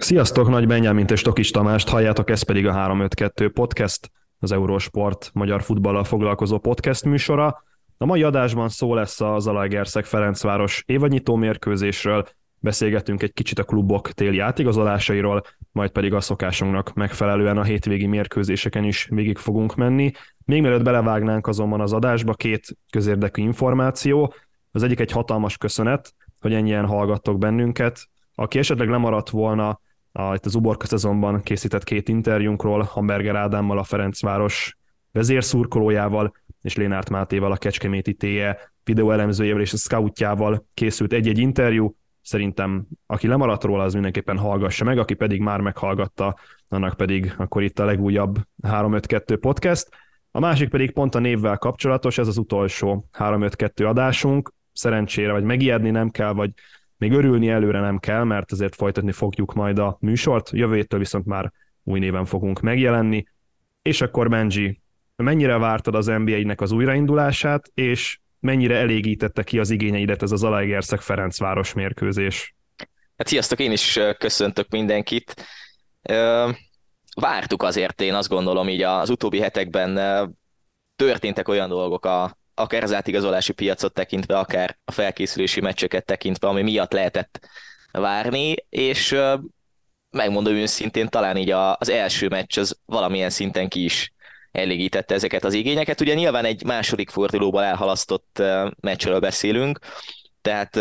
Sziasztok, Nagy Benyámint és Tokics Tamást halljátok, ez pedig a 352 Podcast, az Eurosport magyar futballal foglalkozó podcast műsora. A mai adásban szó lesz a Zalaegerszeg Ferencváros évadnyitó mérkőzésről, beszélgetünk egy kicsit a klubok téli átigazolásairól, majd pedig a szokásunknak megfelelően a hétvégi mérkőzéseken is végig fogunk menni. Még mielőtt belevágnánk azonban az adásba, két közérdekű információ. Az egyik egy hatalmas köszönet, hogy ennyien hallgattok bennünket. Aki esetleg lemaradt volna a, itt az uborka szezonban készített két interjúnkról, Hamburger Ádámmal, a Ferencváros vezérszurkolójával, és Lénárt Mátéval, a Kecskeméti TE videóelemzőjével és a scoutjával készült egy-egy interjú. Szerintem, aki lemaradt róla, az mindenképpen hallgassa meg, aki pedig már meghallgatta, annak pedig akkor itt a legújabb 352 podcast. A másik pedig pont a névvel kapcsolatos, ez az utolsó 352 adásunk. Szerencsére, vagy megijedni nem kell, vagy még örülni előre nem kell, mert azért folytatni fogjuk majd a műsort, jövő héttől viszont már új néven fogunk megjelenni. És akkor Benji, mennyire vártad az NBA-nek az újraindulását, és mennyire elégítette ki az igényeidet ez az Zalaegerszeg Ferencváros mérkőzés? Hát sziasztok, én is köszöntök mindenkit. Vártuk azért, én azt gondolom, így az utóbbi hetekben történtek olyan dolgok a, akár az átigazolási piacot tekintve, akár a felkészülési meccseket tekintve, ami miatt lehetett várni, és megmondom őszintén, talán így az első meccs az valamilyen szinten ki is elégítette ezeket az igényeket. Ugye nyilván egy második fordulóból elhalasztott meccsről beszélünk, tehát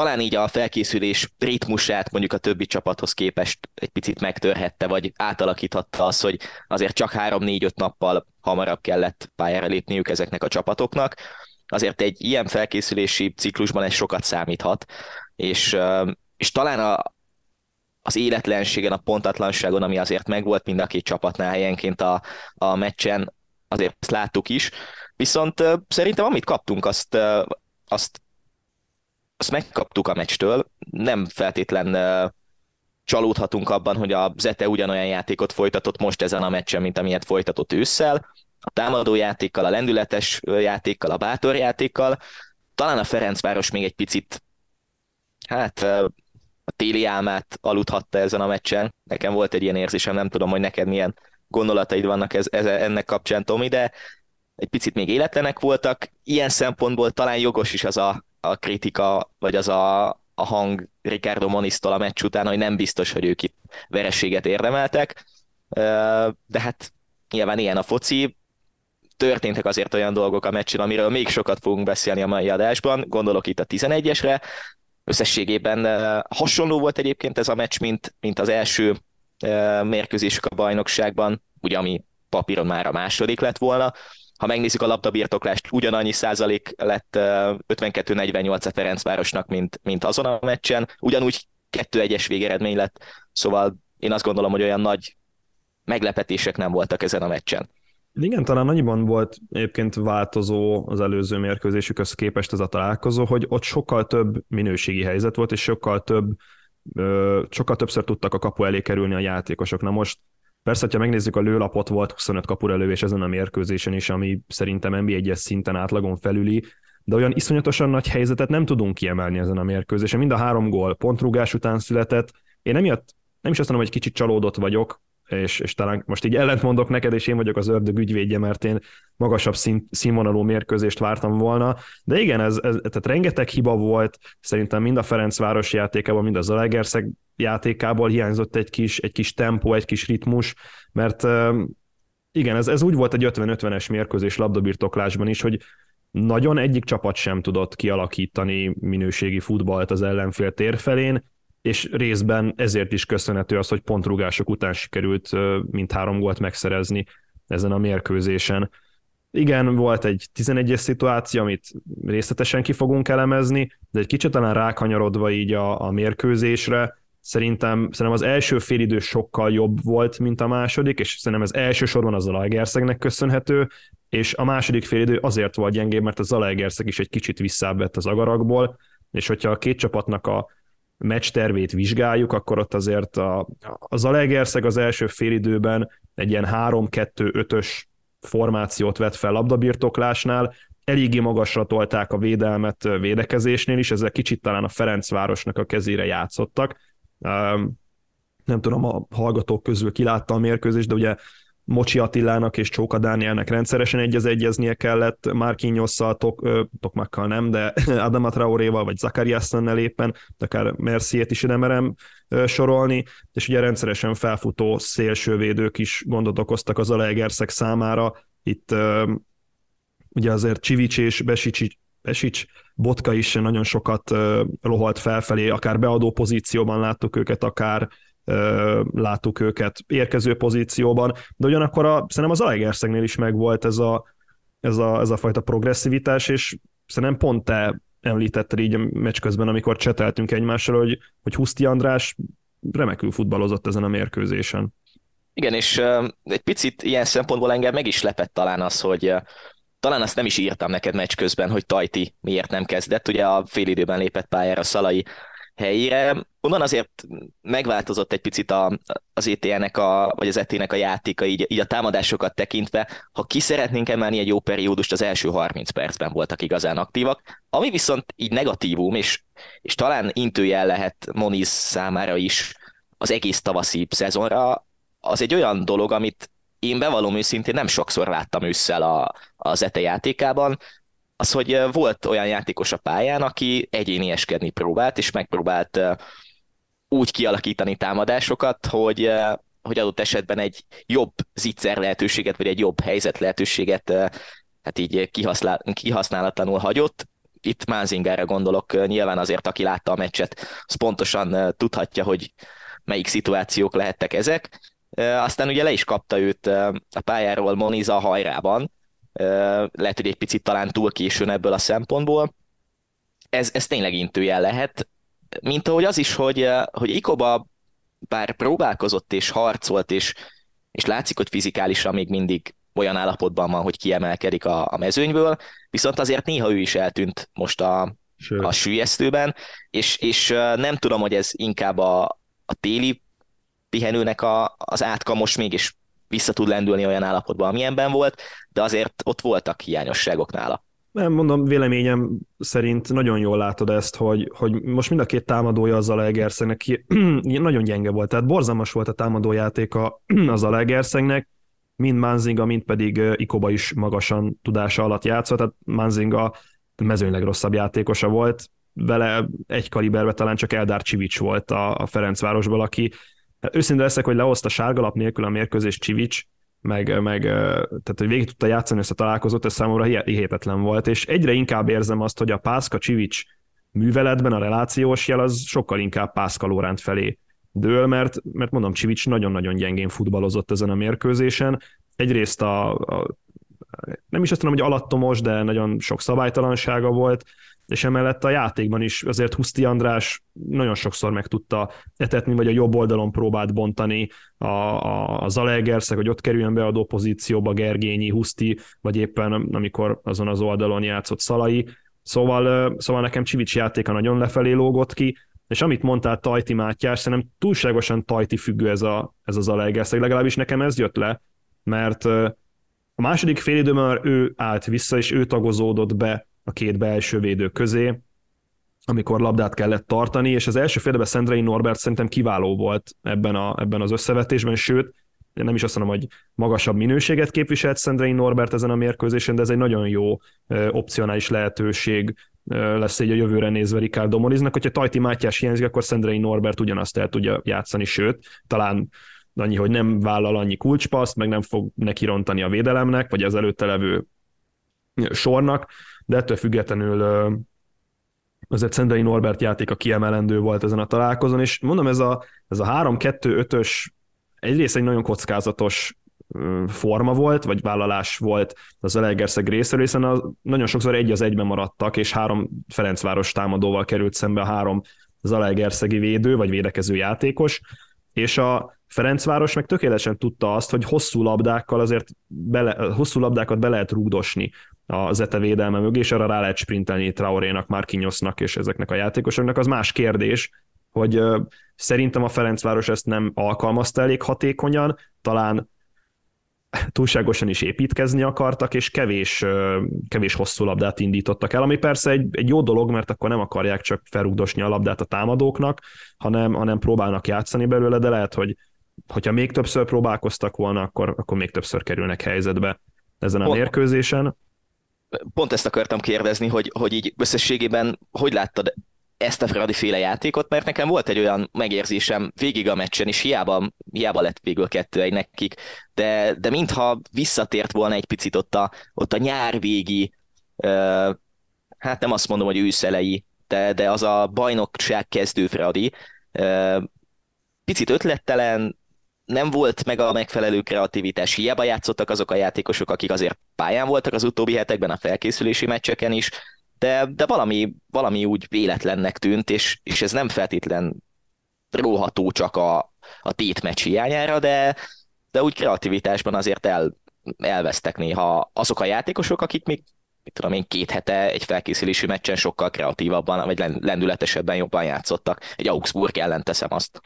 talán így a felkészülés ritmusát mondjuk a többi csapathoz képest egy picit megtörhette, vagy átalakíthatta az, hogy azért csak 3-4-5 nappal hamarabb kellett pályára lépniük ezeknek a csapatoknak. Azért egy ilyen felkészülési ciklusban ez sokat számíthat, és, és talán a, az életlenségen, a pontatlanságon, ami azért megvolt mind a két csapatnál helyenként a, a meccsen, azért ezt láttuk is. Viszont szerintem amit kaptunk, azt, azt azt megkaptuk a meccstől, nem feltétlen csalódhatunk abban, hogy a Zete ugyanolyan játékot folytatott most ezen a meccsen, mint amilyet folytatott ősszel, a támadó játékkal, a lendületes játékkal, a bátor játékkal. Talán a Ferencváros még egy picit, hát a téli álmát aludhatta ezen a meccsen. Nekem volt egy ilyen érzésem, nem tudom, hogy neked milyen gondolataid vannak ez, ez, ennek kapcsán, Tomi, de egy picit még életlenek voltak. Ilyen szempontból talán jogos is az a a kritika, vagy az a, a hang Ricardo Monisztól a meccs után, hogy nem biztos, hogy ők itt verességet érdemeltek, de hát nyilván ilyen a foci, történtek azért olyan dolgok a meccsen, amiről még sokat fogunk beszélni a mai adásban, gondolok itt a 11-esre, összességében hasonló volt egyébként ez a meccs, mint, mint az első mérkőzésük a bajnokságban, ugye ami papíron már a második lett volna, ha megnézzük a labdabirtoklást, ugyanannyi százalék lett 52-48 a Ferencvárosnak, mint, mint azon a meccsen, ugyanúgy 2-1-es végeredmény lett, szóval én azt gondolom, hogy olyan nagy meglepetések nem voltak ezen a meccsen. Igen, talán annyiban volt egyébként változó az előző mérkőzésükhöz képest ez a találkozó, hogy ott sokkal több minőségi helyzet volt, és sokkal több sokkal többször tudtak a kapu elé kerülni a játékosok. Na most Persze, ha megnézzük a lőlapot, volt 25 kapurelővés ezen a mérkőzésen is, ami szerintem NBA-es szinten átlagon felüli, de olyan iszonyatosan nagy helyzetet nem tudunk kiemelni ezen a mérkőzésen. Mind a három gól pontrugás után született. Én emiatt nem is azt mondom, hogy kicsit csalódott vagyok, és, és talán most így ellentmondok neked, és én vagyok az ördög ügyvédje, mert én magasabb szín, színvonalú mérkőzést vártam volna, de igen, ez, ez, tehát rengeteg hiba volt, szerintem mind a Ferencváros játékában, mind a Zalaegerszeg játékából hiányzott egy kis, egy kis tempó, egy kis ritmus, mert igen, ez, ez úgy volt egy 50-50-es mérkőzés labdabirtoklásban is, hogy nagyon egyik csapat sem tudott kialakítani minőségi futballt az ellenfél térfelén, és részben ezért is köszönhető az, hogy pontrugások után sikerült mint három gólt megszerezni ezen a mérkőzésen. Igen, volt egy 11-es szituáció, amit részletesen ki fogunk elemezni, de egy kicsit talán rákanyarodva így a, a mérkőzésre, szerintem, szerintem az első félidő sokkal jobb volt, mint a második, és szerintem ez elsősorban az Zalaegerszegnek köszönhető, és a második félidő azért volt gyengébb, mert a Zalaegerszeg is egy kicsit visszább az agarakból, és hogyha a két csapatnak a meccs tervét vizsgáljuk, akkor ott azért a, a Zalaegerszeg az első félidőben egy ilyen 3-2-5-ös formációt vett fel labdabirtoklásnál, eléggé magasra tolták a védelmet védekezésnél is, ezzel kicsit talán a Ferencvárosnak a kezére játszottak. nem tudom, a hallgatók közül kilátta a mérkőzést, de ugye Mocsi Attilának és Csóka Dánielnek rendszeresen egyez egyeznie kellett, Márkinyosszal, Tok, Tokmakkal nem, de Adama Traoréval, vagy Zakariasszennel éppen, akár Merciét is ide merem sorolni, és ugye rendszeresen felfutó szélsővédők is gondot okoztak az Alegerszek számára. Itt ugye azért Csivics és Besics, Besics Botka is nagyon sokat lohalt felfelé, akár beadó pozícióban láttuk őket, akár láttuk őket érkező pozícióban, de ugyanakkor a, szerintem az Alegerszegnél is megvolt ez a, ez a, ez a fajta progresszivitás, és szerintem pont te említetted így a meccs közben, amikor cseteltünk egymással, hogy, hogy Huszti András remekül futballozott ezen a mérkőzésen. Igen, és egy picit ilyen szempontból engem meg is lepett talán az, hogy talán azt nem is írtam neked meccs közben, hogy Tajti miért nem kezdett. Ugye a félidőben lépett pályára Szalai helyére. Onnan azért megváltozott egy picit a, az ETN-nek, a, vagy az ET-nek a játéka, így, így a támadásokat tekintve. Ha ki szeretnénk emelni egy jó periódust, az első 30 percben voltak igazán aktívak. Ami viszont így negatívum, és, és talán intőjel lehet Moniz számára is az egész tavaszi szezonra, az egy olyan dolog, amit én bevallom őszintén nem sokszor láttam ősszel a, az ETE játékában, az, hogy volt olyan játékos a pályán, aki egyénieskedni próbált, és megpróbált úgy kialakítani támadásokat, hogy, hogy adott esetben egy jobb zicser lehetőséget, vagy egy jobb helyzet lehetőséget hát így kihasználatlanul hagyott. Itt Mánzingára gondolok, nyilván azért, aki látta a meccset, az pontosan tudhatja, hogy melyik szituációk lehettek ezek. Aztán ugye le is kapta őt a pályáról Moniza hajrában, lehet, hogy egy picit talán túl későn ebből a szempontból. Ez, ez tényleg intőjel lehet, mint ahogy az is, hogy, hogy Ikoba bár próbálkozott és harcolt, és, és látszik, hogy fizikálisan még mindig olyan állapotban van, hogy kiemelkedik a, a mezőnyből, viszont azért néha ő is eltűnt most a, a sülyeztőben, és, és nem tudom, hogy ez inkább a, a téli pihenőnek a, az átka most mégis vissza tud lendülni olyan állapotban, amilyenben volt, de azért ott voltak hiányosságok nála. Nem mondom, véleményem szerint nagyon jól látod ezt, hogy, hogy most mind a két támadója az Alegerszegnek nagyon gyenge volt. Tehát borzalmas volt a támadójátéka az Alegerszegnek, mind Manzinga, mind pedig Ikoba is magasan tudása alatt játszott, tehát Manzinga mezőnyleg rosszabb játékosa volt, vele egy kaliberbe talán csak Eldár Csivics volt a, a Ferencvárosból, aki Hát őszinte leszek, hogy lehozta sárgalap nélkül a mérkőzés Csivics, meg, meg tehát hogy végig tudta játszani ezt a találkozót, ez számomra hihetetlen volt, és egyre inkább érzem azt, hogy a Pászka Csivics műveletben a relációs jel az sokkal inkább Pászka Lóránt felé dől, mert, mert mondom, Csivics nagyon-nagyon gyengén futballozott ezen a mérkőzésen. Egyrészt a, a nem is azt mondom, hogy alattomos, de nagyon sok szabálytalansága volt, és emellett a játékban is azért Huszti András nagyon sokszor meg tudta etetni, vagy a jobb oldalon próbált bontani a, a, a Zalegerszeg, hogy ott kerüljön be a pozícióba Gergényi, Huszti, vagy éppen amikor azon az oldalon játszott Szalai. Szóval, szóval nekem Csivics játéka nagyon lefelé lógott ki, és amit mondtál Tajti Mátyás, szerintem túlságosan Tajti függő ez, a, ez az Zalegerszeg, legalábbis nekem ez jött le, mert a második fél időben ő állt vissza, és ő tagozódott be a két belső védő közé, amikor labdát kellett tartani, és az első félidőben Szendrei Norbert szerintem kiváló volt ebben, a, ebben az összevetésben, sőt, nem is azt mondom, hogy magasabb minőséget képviselt Szendrei Norbert ezen a mérkőzésen, de ez egy nagyon jó opcionális lehetőség lesz egy a jövőre nézve Ricardo Moniznak. Hogyha Tajti Mátyás hiányzik, akkor Szendrei Norbert ugyanazt el tudja játszani, sőt, talán annyi, hogy nem vállal annyi kulcspaszt, meg nem fog neki rontani a védelemnek, vagy az előtte levő sornak, de ettől függetlenül azért Szendrei Norbert játék a kiemelendő volt ezen a találkozón, és mondom, ez a, ez a 3-2-5-ös egyrészt egy nagyon kockázatos forma volt, vagy vállalás volt az Elegerszeg részéről, hiszen a, nagyon sokszor egy az egyben maradtak, és három Ferencváros támadóval került szembe a három Zalaegerszegi védő, vagy védekező játékos, és a Ferencváros meg tökéletesen tudta azt, hogy hosszú labdákkal azért bele, hosszú labdákat be lehet rúgdosni a Zete védelme mögé, és arra rá lehet sprintelni Traorénak, Marquinhosnak és ezeknek a játékosoknak. Az más kérdés, hogy szerintem a Ferencváros ezt nem alkalmazta elég hatékonyan, talán túlságosan is építkezni akartak, és kevés, kevés hosszú labdát indítottak el, ami persze egy, egy jó dolog, mert akkor nem akarják csak felrugdosni a labdát a támadóknak, hanem, hanem próbálnak játszani belőle, de lehet, hogy hogyha még többször próbálkoztak volna, akkor, akkor még többször kerülnek helyzetbe ezen a pont, mérkőzésen. Pont ezt akartam kérdezni, hogy, hogy így összességében hogy láttad ezt a Fradi féle játékot, mert nekem volt egy olyan megérzésem végig a meccsen, és hiába, hiába lett végül kettő egy nekik, de, de mintha visszatért volna egy picit ott a, ott a nyár végi, uh, hát nem azt mondom, hogy őszelei, de, de az a bajnokság kezdő Fradi, uh, picit ötlettelen, nem volt meg a megfelelő kreativitás, hiába játszottak azok a játékosok, akik azért pályán voltak az utóbbi hetekben a felkészülési meccseken is, de, de valami, valami úgy véletlennek tűnt, és, és ez nem feltétlen róható csak a, a tétmeccs hiányára, de, de úgy kreativitásban azért el, elvesztek néha azok a játékosok, akik még mit tudom én, két hete egy felkészülési meccsen sokkal kreatívabban, vagy lendületesebben jobban játszottak. Egy Augsburg ellen teszem azt.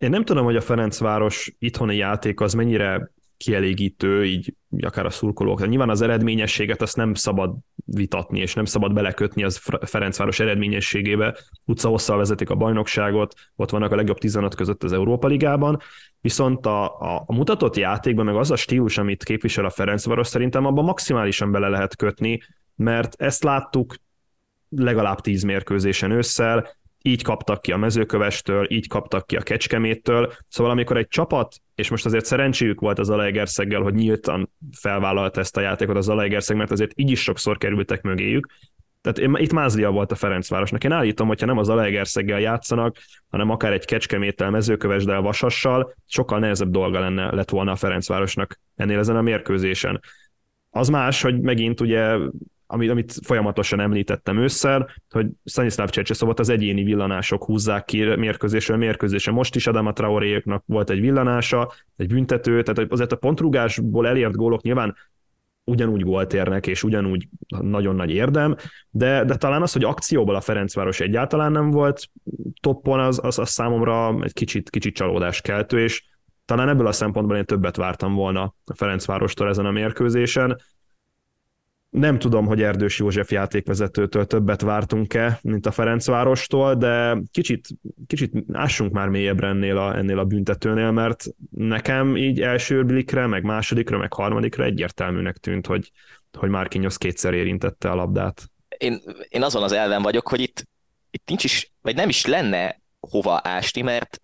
Én nem tudom, hogy a Ferencváros itthoni játék az mennyire kielégítő, így akár a szurkolók. Nyilván az eredményességet azt nem szabad vitatni, és nem szabad belekötni az Ferencváros eredményességébe. Utcahosszal vezetik a bajnokságot, ott vannak a legjobb 15 között az Európa Ligában, viszont a, a, a mutatott játékban, meg az a stílus, amit képvisel a Ferencváros, szerintem abban maximálisan bele lehet kötni, mert ezt láttuk legalább 10 mérkőzésen ősszel, így kaptak ki a mezőkövestől, így kaptak ki a kecskeméttől. Szóval amikor egy csapat, és most azért szerencséjük volt az Zalaegerszeggel, hogy nyíltan felvállalta ezt a játékot az Zalaegerszeg, mert azért így is sokszor kerültek mögéjük. Tehát itt Mázlia volt a Ferencvárosnak. Én állítom, hogyha nem az Zalaegerszeggel játszanak, hanem akár egy kecskeméttel, mezőkövesdel, vasassal, sokkal nehezebb dolga lenne, lett volna a Ferencvárosnak ennél ezen a mérkőzésen. Az más, hogy megint ugye amit, amit folyamatosan említettem ősszel, hogy Stanislav Csercseszovot az egyéni villanások húzzák ki mérkőzésről mérkőzésre. Most is Adama Traoréknak volt egy villanása, egy büntető, tehát azért a pontrugásból elért gólok nyilván ugyanúgy gólt érnek, és ugyanúgy nagyon nagy érdem, de, de talán az, hogy akcióból a Ferencváros egyáltalán nem volt toppon, az, az, az számomra egy kicsit, kicsit csalódás keltő, és talán ebből a szempontból én többet vártam volna a Ferencvárostól ezen a mérkőzésen. Nem tudom, hogy Erdős József játékvezetőtől többet vártunk-e, mint a Ferencvárostól, de kicsit, kicsit ássunk már mélyebbre ennél a, ennél a büntetőnél, mert nekem így első blikre, meg másodikra, meg harmadikra egyértelműnek tűnt, hogy, hogy Márkinyosz kétszer érintette a labdát. Én, én azon az elven vagyok, hogy itt, itt nincs is, vagy nem is lenne hova ásni, mert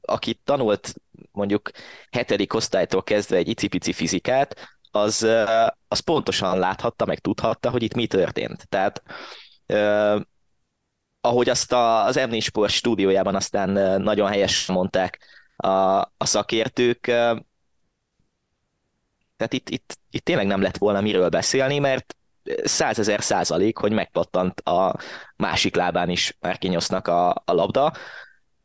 aki tanult mondjuk hetedik osztálytól kezdve egy icipici fizikát, az, az pontosan láthatta, meg tudhatta, hogy itt mi történt. Tehát eh, ahogy azt a, az m Sport stúdiójában aztán nagyon helyesen mondták a, a szakértők, eh, tehát itt, itt, itt tényleg nem lett volna miről beszélni, mert százezer százalék, hogy megpattant a másik lábán is Márkinyosznak a, a labda,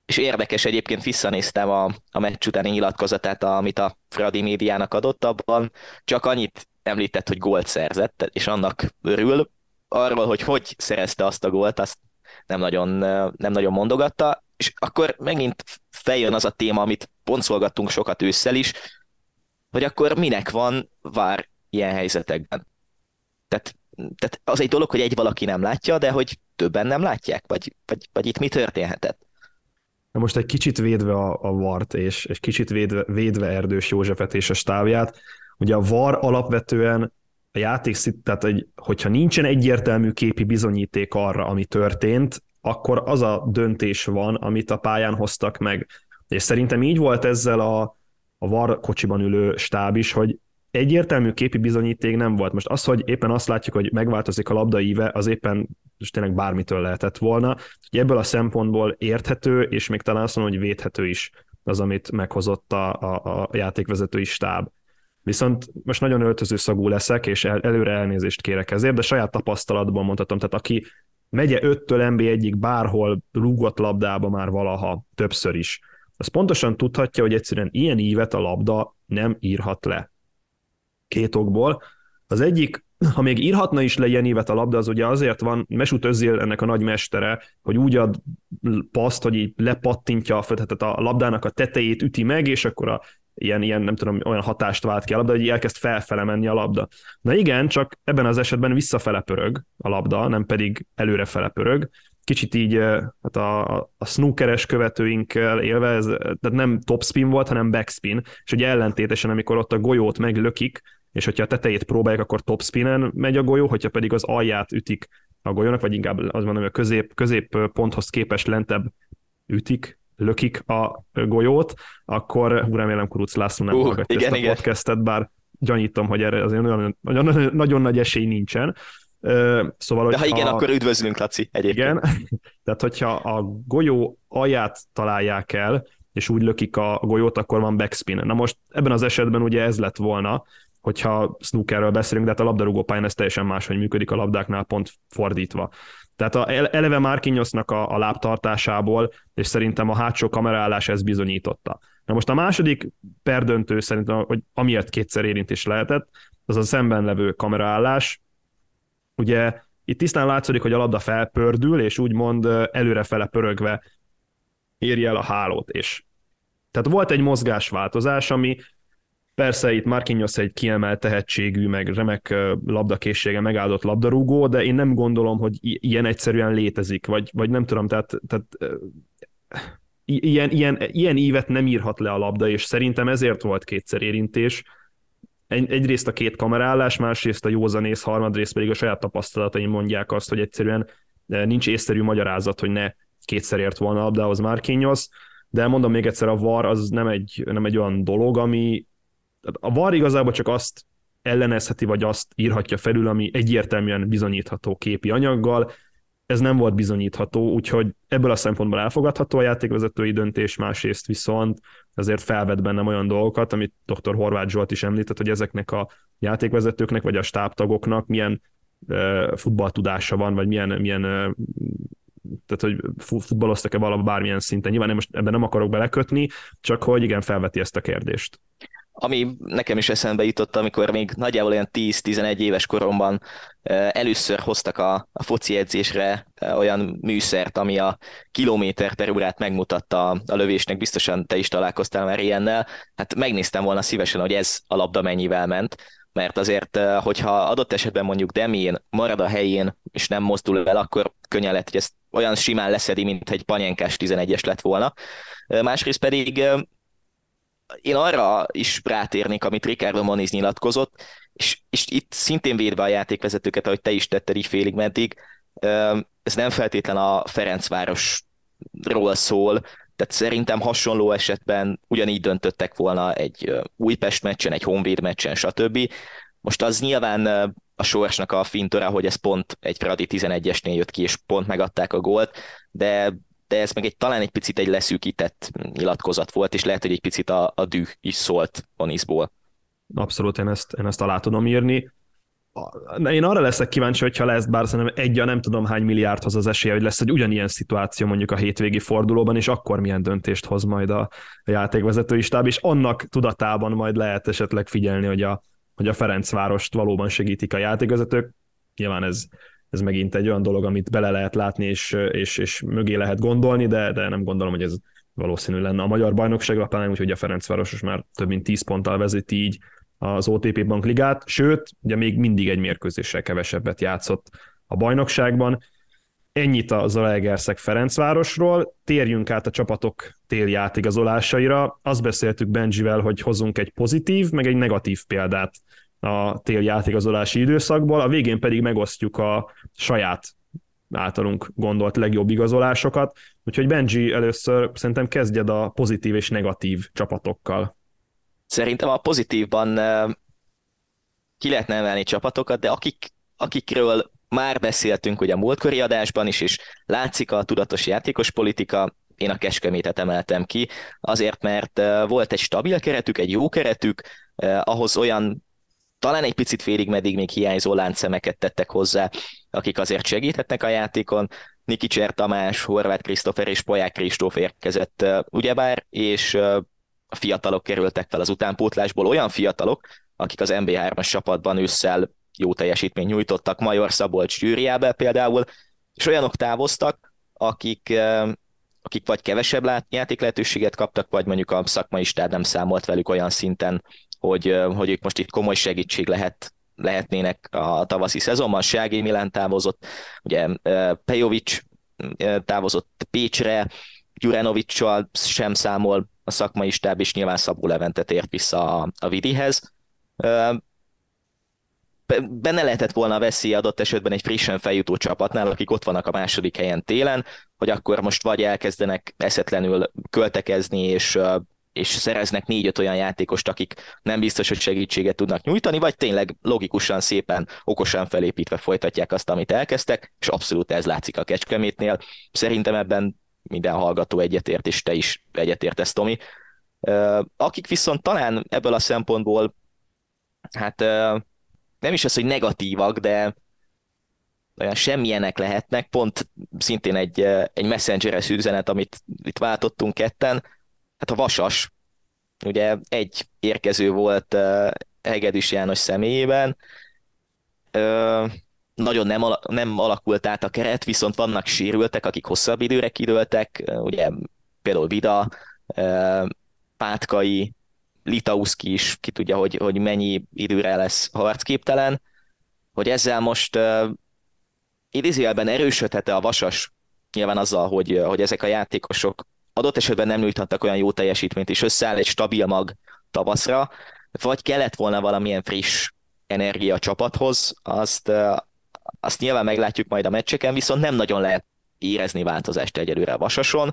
és érdekes egyébként visszanéztem a, a meccs utáni nyilatkozatát, amit a Fradi médiának adott, abban csak annyit említett, hogy gólt szerzett, és annak örül. Arról, hogy hogy szerezte azt a gólt, azt nem nagyon, nem nagyon mondogatta, és akkor megint feljön az a téma, amit pontszolgattunk sokat ősszel is, hogy akkor minek van vár ilyen helyzetekben. Tehát, tehát az egy dolog, hogy egy valaki nem látja, de hogy többen nem látják, vagy, vagy, vagy itt mi történhetett? Na most egy kicsit védve a, a VAR-t, és, és kicsit védve, védve Erdős Józsefet és a stávját, ugye a VAR alapvetően a játék, tehát egy, hogyha nincsen egyértelmű képi bizonyíték arra, ami történt, akkor az a döntés van, amit a pályán hoztak meg. És szerintem így volt ezzel a, a VAR kocsiban ülő stáb is, hogy egyértelmű képi bizonyíték nem volt. Most az, hogy éppen azt látjuk, hogy megváltozik a labda íve, az éppen és tényleg bármitől lehetett volna. Úgyhogy ebből a szempontból érthető, és még talán azt mondom, hogy védhető is az, amit meghozott a, a, a játékvezetői stáb. Viszont most nagyon öltöző szagú leszek, és el, előre elnézést kérek ezért, de saját tapasztalatban mondhatom, tehát aki megye 5-től NB1-ig bárhol rúgott labdába már valaha többször is, az pontosan tudhatja, hogy egyszerűen ilyen ívet a labda nem írhat le két okból. Az egyik, ha még írhatna is le ilyen a labda, az ugye azért van, Mesut Özil ennek a nagy mestere, hogy úgy ad paszt, hogy így lepattintja a, tehát a labdának a tetejét üti meg, és akkor a ilyen, ilyen, nem tudom, olyan hatást vált ki a labda, hogy elkezd felfele menni a labda. Na igen, csak ebben az esetben visszafele pörög a labda, nem pedig előrefele pörög. Kicsit így hát a, a snookeres követőinkkel élve, ez tehát nem topspin volt, hanem backspin, és ugye ellentétesen, amikor ott a golyót meglökik, és hogyha a tetejét próbálják, akkor topspinen megy a golyó, hogyha pedig az alját ütik a golyónak, vagy inkább az mondom, hogy a közép, közép ponthoz képest lentebb ütik, lökik a golyót, akkor hú, remélem Kuruc László nem uh, hallgatja igen, ezt a igen. podcastet, bár gyanítom, hogy erre azért nagyon, nagyon, nagyon nagy esély nincsen. Szóval, De ha igen, akkor üdvözlünk, Laci, egyébként. Igen, tehát hogyha a golyó alját találják el, és úgy lökik a golyót, akkor van backspin. Na most ebben az esetben ugye ez lett volna, hogyha snookerről beszélünk, de hát a labdarúgó pályán ez teljesen máshogy működik a labdáknál, pont fordítva. Tehát a, eleve Márkinyosnak a, a lábtartásából, és szerintem a hátsó kamerálás ezt bizonyította. Na most a második perdöntő szerintem, hogy amiért kétszer érintés lehetett, az a szemben levő kameraállás. Ugye itt tisztán látszik, hogy a labda felpördül, és úgymond előrefele pörögve érje el a hálót. És tehát volt egy mozgásváltozás, ami Persze itt Marquinhos egy kiemelt tehetségű, meg remek labdakészsége megáldott labdarúgó, de én nem gondolom, hogy ilyen egyszerűen létezik, vagy, vagy nem tudom, tehát, tehát ilyen, ilyen, ilyen ívet nem írhat le a labda, és szerintem ezért volt kétszer érintés. Egy, egyrészt a két kamerálás, másrészt a józanész, harmadrészt pedig a saját tapasztalataim mondják azt, hogy egyszerűen nincs észszerű magyarázat, hogy ne kétszer ért volna a labdához Marquinhos, de mondom még egyszer, a VAR az nem egy, nem egy olyan dolog, ami, a VAR igazából csak azt ellenezheti, vagy azt írhatja felül, ami egyértelműen bizonyítható képi anyaggal, ez nem volt bizonyítható, úgyhogy ebből a szempontból elfogadható a játékvezetői döntés, másrészt viszont azért felvet bennem olyan dolgokat, amit dr. Horváth Zsolt is említett, hogy ezeknek a játékvezetőknek, vagy a stábtagoknak milyen futballtudása van, vagy milyen, milyen tehát hogy futballoztak-e valahol bármilyen szinten. Nyilván én most ebben nem akarok belekötni, csak hogy igen, felveti ezt a kérdést ami nekem is eszembe jutott, amikor még nagyjából olyan 10-11 éves koromban először hoztak a, a foci edzésre olyan műszert, ami a kilométer per órát megmutatta a lövésnek, biztosan te is találkoztál már ilyennel. Hát megnéztem volna szívesen, hogy ez a labda mennyivel ment, mert azért, hogyha adott esetben mondjuk Demén marad a helyén, és nem mozdul el, akkor könnyen lett, hogy ezt olyan simán leszedi, mint egy panyenkás 11-es lett volna. Másrészt pedig én arra is rátérnék, amit Ricardo Moniz nyilatkozott, és, és itt szintén védve a játékvezetőket, ahogy te is tetted így félig meddig, ez nem feltétlen a Ferencvárosról szól, tehát szerintem hasonló esetben ugyanígy döntöttek volna egy Újpest meccsen, egy Honvéd meccsen, stb. Most az nyilván a sorsnak a fintora, hogy ez pont egy Fradi 11-esnél jött ki, és pont megadták a gólt, de de ez meg egy talán egy picit egy leszűkített nyilatkozat volt, és lehet, hogy egy picit a, a düh is szólt Onisból. Abszolút, én ezt, én ezt alá tudom írni. Én arra leszek kíváncsi, hogyha lesz, bár szerintem egy a nem tudom hány milliárdhoz az esélye, hogy lesz egy ugyanilyen szituáció mondjuk a hétvégi fordulóban, és akkor milyen döntést hoz majd a játékvezetői stáb, és annak tudatában majd lehet esetleg figyelni, hogy a, hogy a Ferencvárost valóban segítik a játékvezetők. Nyilván ez, ez megint egy olyan dolog, amit bele lehet látni, és, és, és mögé lehet gondolni, de, de nem gondolom, hogy ez valószínű lenne a magyar bajnokságra, talán úgy, hogy a Ferencváros már több mint 10 ponttal vezeti így az OTP Bankligát, sőt, ugye még mindig egy mérkőzéssel kevesebbet játszott a bajnokságban. Ennyit a Zalaegerszeg Ferencvárosról, térjünk át a csapatok téli átigazolásaira. Azt beszéltük Benjivel, hogy hozunk egy pozitív, meg egy negatív példát a téli átigazolási időszakból, a végén pedig megosztjuk a saját általunk gondolt legjobb igazolásokat. Úgyhogy Benji, először szerintem kezdjed a pozitív és negatív csapatokkal. Szerintem a pozitívban ki lehetne emelni csapatokat, de akik, akikről már beszéltünk ugye a múltkori adásban is, és látszik a tudatos játékos politika, én a Keskemétet emeltem ki, azért, mert volt egy stabil keretük, egy jó keretük, ahhoz olyan talán egy picit félig meddig még hiányzó láncszemeket tettek hozzá, akik azért segíthetnek a játékon. Niki Cser Tamás, Horváth Krisztofer és Poják Kristóf érkezett ugyebár, és a fiatalok kerültek fel az utánpótlásból, olyan fiatalok, akik az MB3-as csapatban ősszel jó teljesítményt nyújtottak, Major Szabolcs Gyűriábel például, és olyanok távoztak, akik akik vagy kevesebb játék lehetőséget kaptak, vagy mondjuk a szakmai stáb nem számolt velük olyan szinten, hogy, hogy ők most itt komoly segítség lehet, lehetnének a tavaszi szezonban. Sági Milán távozott, ugye Pejovic távozott Pécsre, Gyurenovicsal sem számol a szakmai stáb, és nyilván Szabó Levente tért vissza a, a Vidihez. Benne lehetett volna a veszély adott esetben egy frissen feljutó csapatnál, akik ott vannak a második helyen télen, hogy akkor most vagy elkezdenek eszetlenül költekezni, és és szereznek négy-öt olyan játékost, akik nem biztos, hogy segítséget tudnak nyújtani, vagy tényleg logikusan, szépen, okosan felépítve folytatják azt, amit elkezdtek, és abszolút ez látszik a Kecskemétnél. Szerintem ebben minden hallgató egyetért, és te is egyetértesz, Tomi. Akik viszont talán ebből a szempontból, hát nem is az, hogy negatívak, de olyan semmilyenek lehetnek, pont szintén egy, egy messengeres üzenet, amit itt váltottunk ketten, hát a Vasas, ugye egy érkező volt Hegedűs János személyében, nagyon nem, ala, nem alakult át a keret, viszont vannak sérültek, akik hosszabb időre kidőltek, ugye például Vida, Pátkai, Litauszki is, ki tudja, hogy, hogy mennyi időre lesz harcképtelen, hogy ezzel most uh, idézőjelben erősödhet-e a Vasas, nyilván azzal, hogy, hogy ezek a játékosok adott esetben nem nyújthattak olyan jó teljesítményt, és összeáll egy stabil mag tavaszra, vagy kellett volna valamilyen friss energia csapathoz, azt, azt nyilván meglátjuk majd a meccseken, viszont nem nagyon lehet érezni változást egyelőre a Vasason.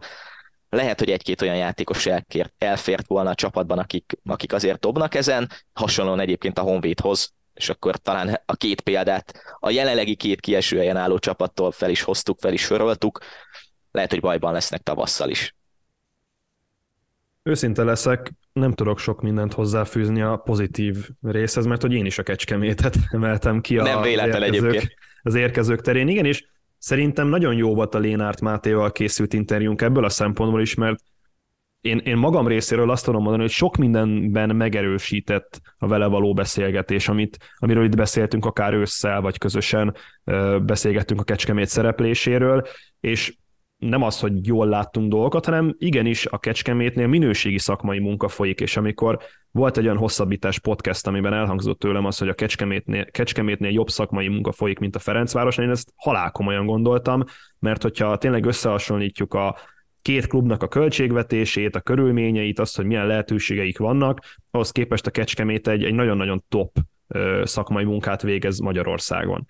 Lehet, hogy egy-két olyan játékos elkért, elfért volna a csapatban, akik, akik azért dobnak ezen, hasonlóan egyébként a Honvédhoz, és akkor talán a két példát a jelenlegi két kieső helyen álló csapattól fel is hoztuk, fel is soroltuk, lehet, hogy bajban lesznek tavasszal is. Őszinte leszek, nem tudok sok mindent hozzáfűzni a pozitív részhez, mert hogy én is a kecskemétet emeltem ki a, nem véletlen az, érkezők, az érkezők terén. Igen, és szerintem nagyon jó volt a Lénárt Mátéval készült interjúnk ebből a szempontból is, mert én, én magam részéről azt tudom mondani, hogy sok mindenben megerősített a vele való beszélgetés, amit, amiről itt beszéltünk akár ősszel, vagy közösen beszélgettünk a Kecskemét szerepléséről, és nem az, hogy jól láttunk dolgokat, hanem igenis a Kecskemétnél minőségi szakmai munka folyik, és amikor volt egy olyan hosszabbítás podcast, amiben elhangzott tőlem az, hogy a Kecskemétnél, Kecskemétnél jobb szakmai munka folyik, mint a Ferencváros, én ezt halálkomolyan gondoltam, mert hogyha tényleg összehasonlítjuk a két klubnak a költségvetését, a körülményeit, azt, hogy milyen lehetőségeik vannak, ahhoz képest a Kecskemét egy, egy nagyon-nagyon top szakmai munkát végez Magyarországon.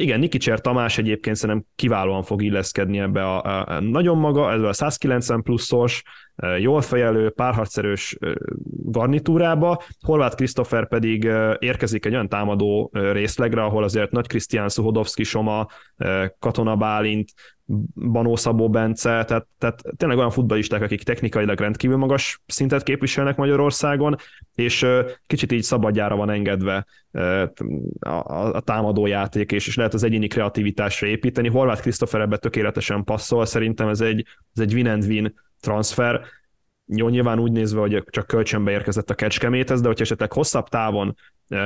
Igen, Nikicser Tamás egyébként szerintem kiválóan fog illeszkedni ebbe a, a, a nagyon maga, ez a 190 pluszos, e, jól fejelő, párharcerős e, garnitúrába. Horváth Krisztofer pedig e, érkezik egy olyan támadó részlegre, ahol azért Nagy Krisztián Szuhodovszki Soma, Katona Bálint, Banó Szabó Bence, tehát, tehát tényleg olyan futballisták, akik technikailag rendkívül magas szintet képviselnek Magyarországon, és kicsit így szabadjára van engedve a, a, a támadójáték, és, és lehet az egyéni kreativitásra építeni. Horváth Krisztofer ebbe tökéletesen passzol, szerintem ez egy, ez egy win-and-win transfer, jó, nyilván úgy nézve, hogy csak kölcsönbe érkezett a kecskeméthez, de hogyha esetleg hosszabb távon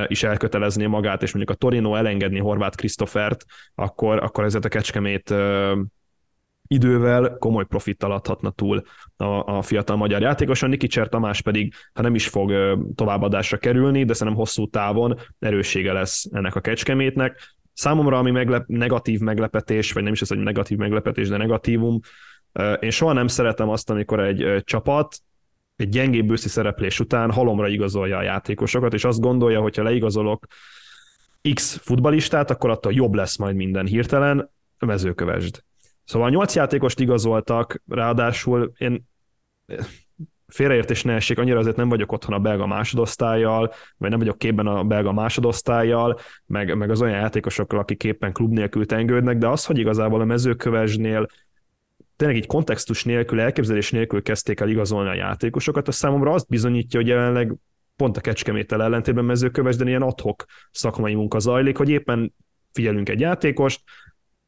is elkötelezné magát, és mondjuk a Torino elengedni Horváth Krisztofert, akkor, akkor ezért a kecskemét idővel komoly profittal adhatna túl a, a fiatal magyar játékoson. Nikicser Tamás pedig, ha nem is fog továbbadásra kerülni, de szerintem hosszú távon erőssége lesz ennek a kecskemétnek. Számomra, ami meglep, negatív meglepetés, vagy nem is az, hogy negatív meglepetés, de negatívum, én soha nem szeretem azt, amikor egy csapat egy gyengébb őszi szereplés után halomra igazolja a játékosokat, és azt gondolja, hogy ha leigazolok X futbalistát, akkor attól jobb lesz majd minden hirtelen, mezőkövesd. Szóval nyolc játékost igazoltak, ráadásul én félreértés ne essék, annyira azért nem vagyok otthon a belga másodosztályjal, vagy nem vagyok képben a belga másodosztályjal, meg, meg az olyan játékosokkal, akik éppen klub nélkül tengődnek, de az, hogy igazából a mezőkövesnél tényleg így kontextus nélkül, elképzelés nélkül kezdték el igazolni a játékosokat, az számomra azt bizonyítja, hogy jelenleg pont a Kecskeméttel ellentétben mezőköves, de ilyen adhok szakmai munka zajlik, hogy éppen figyelünk egy játékost,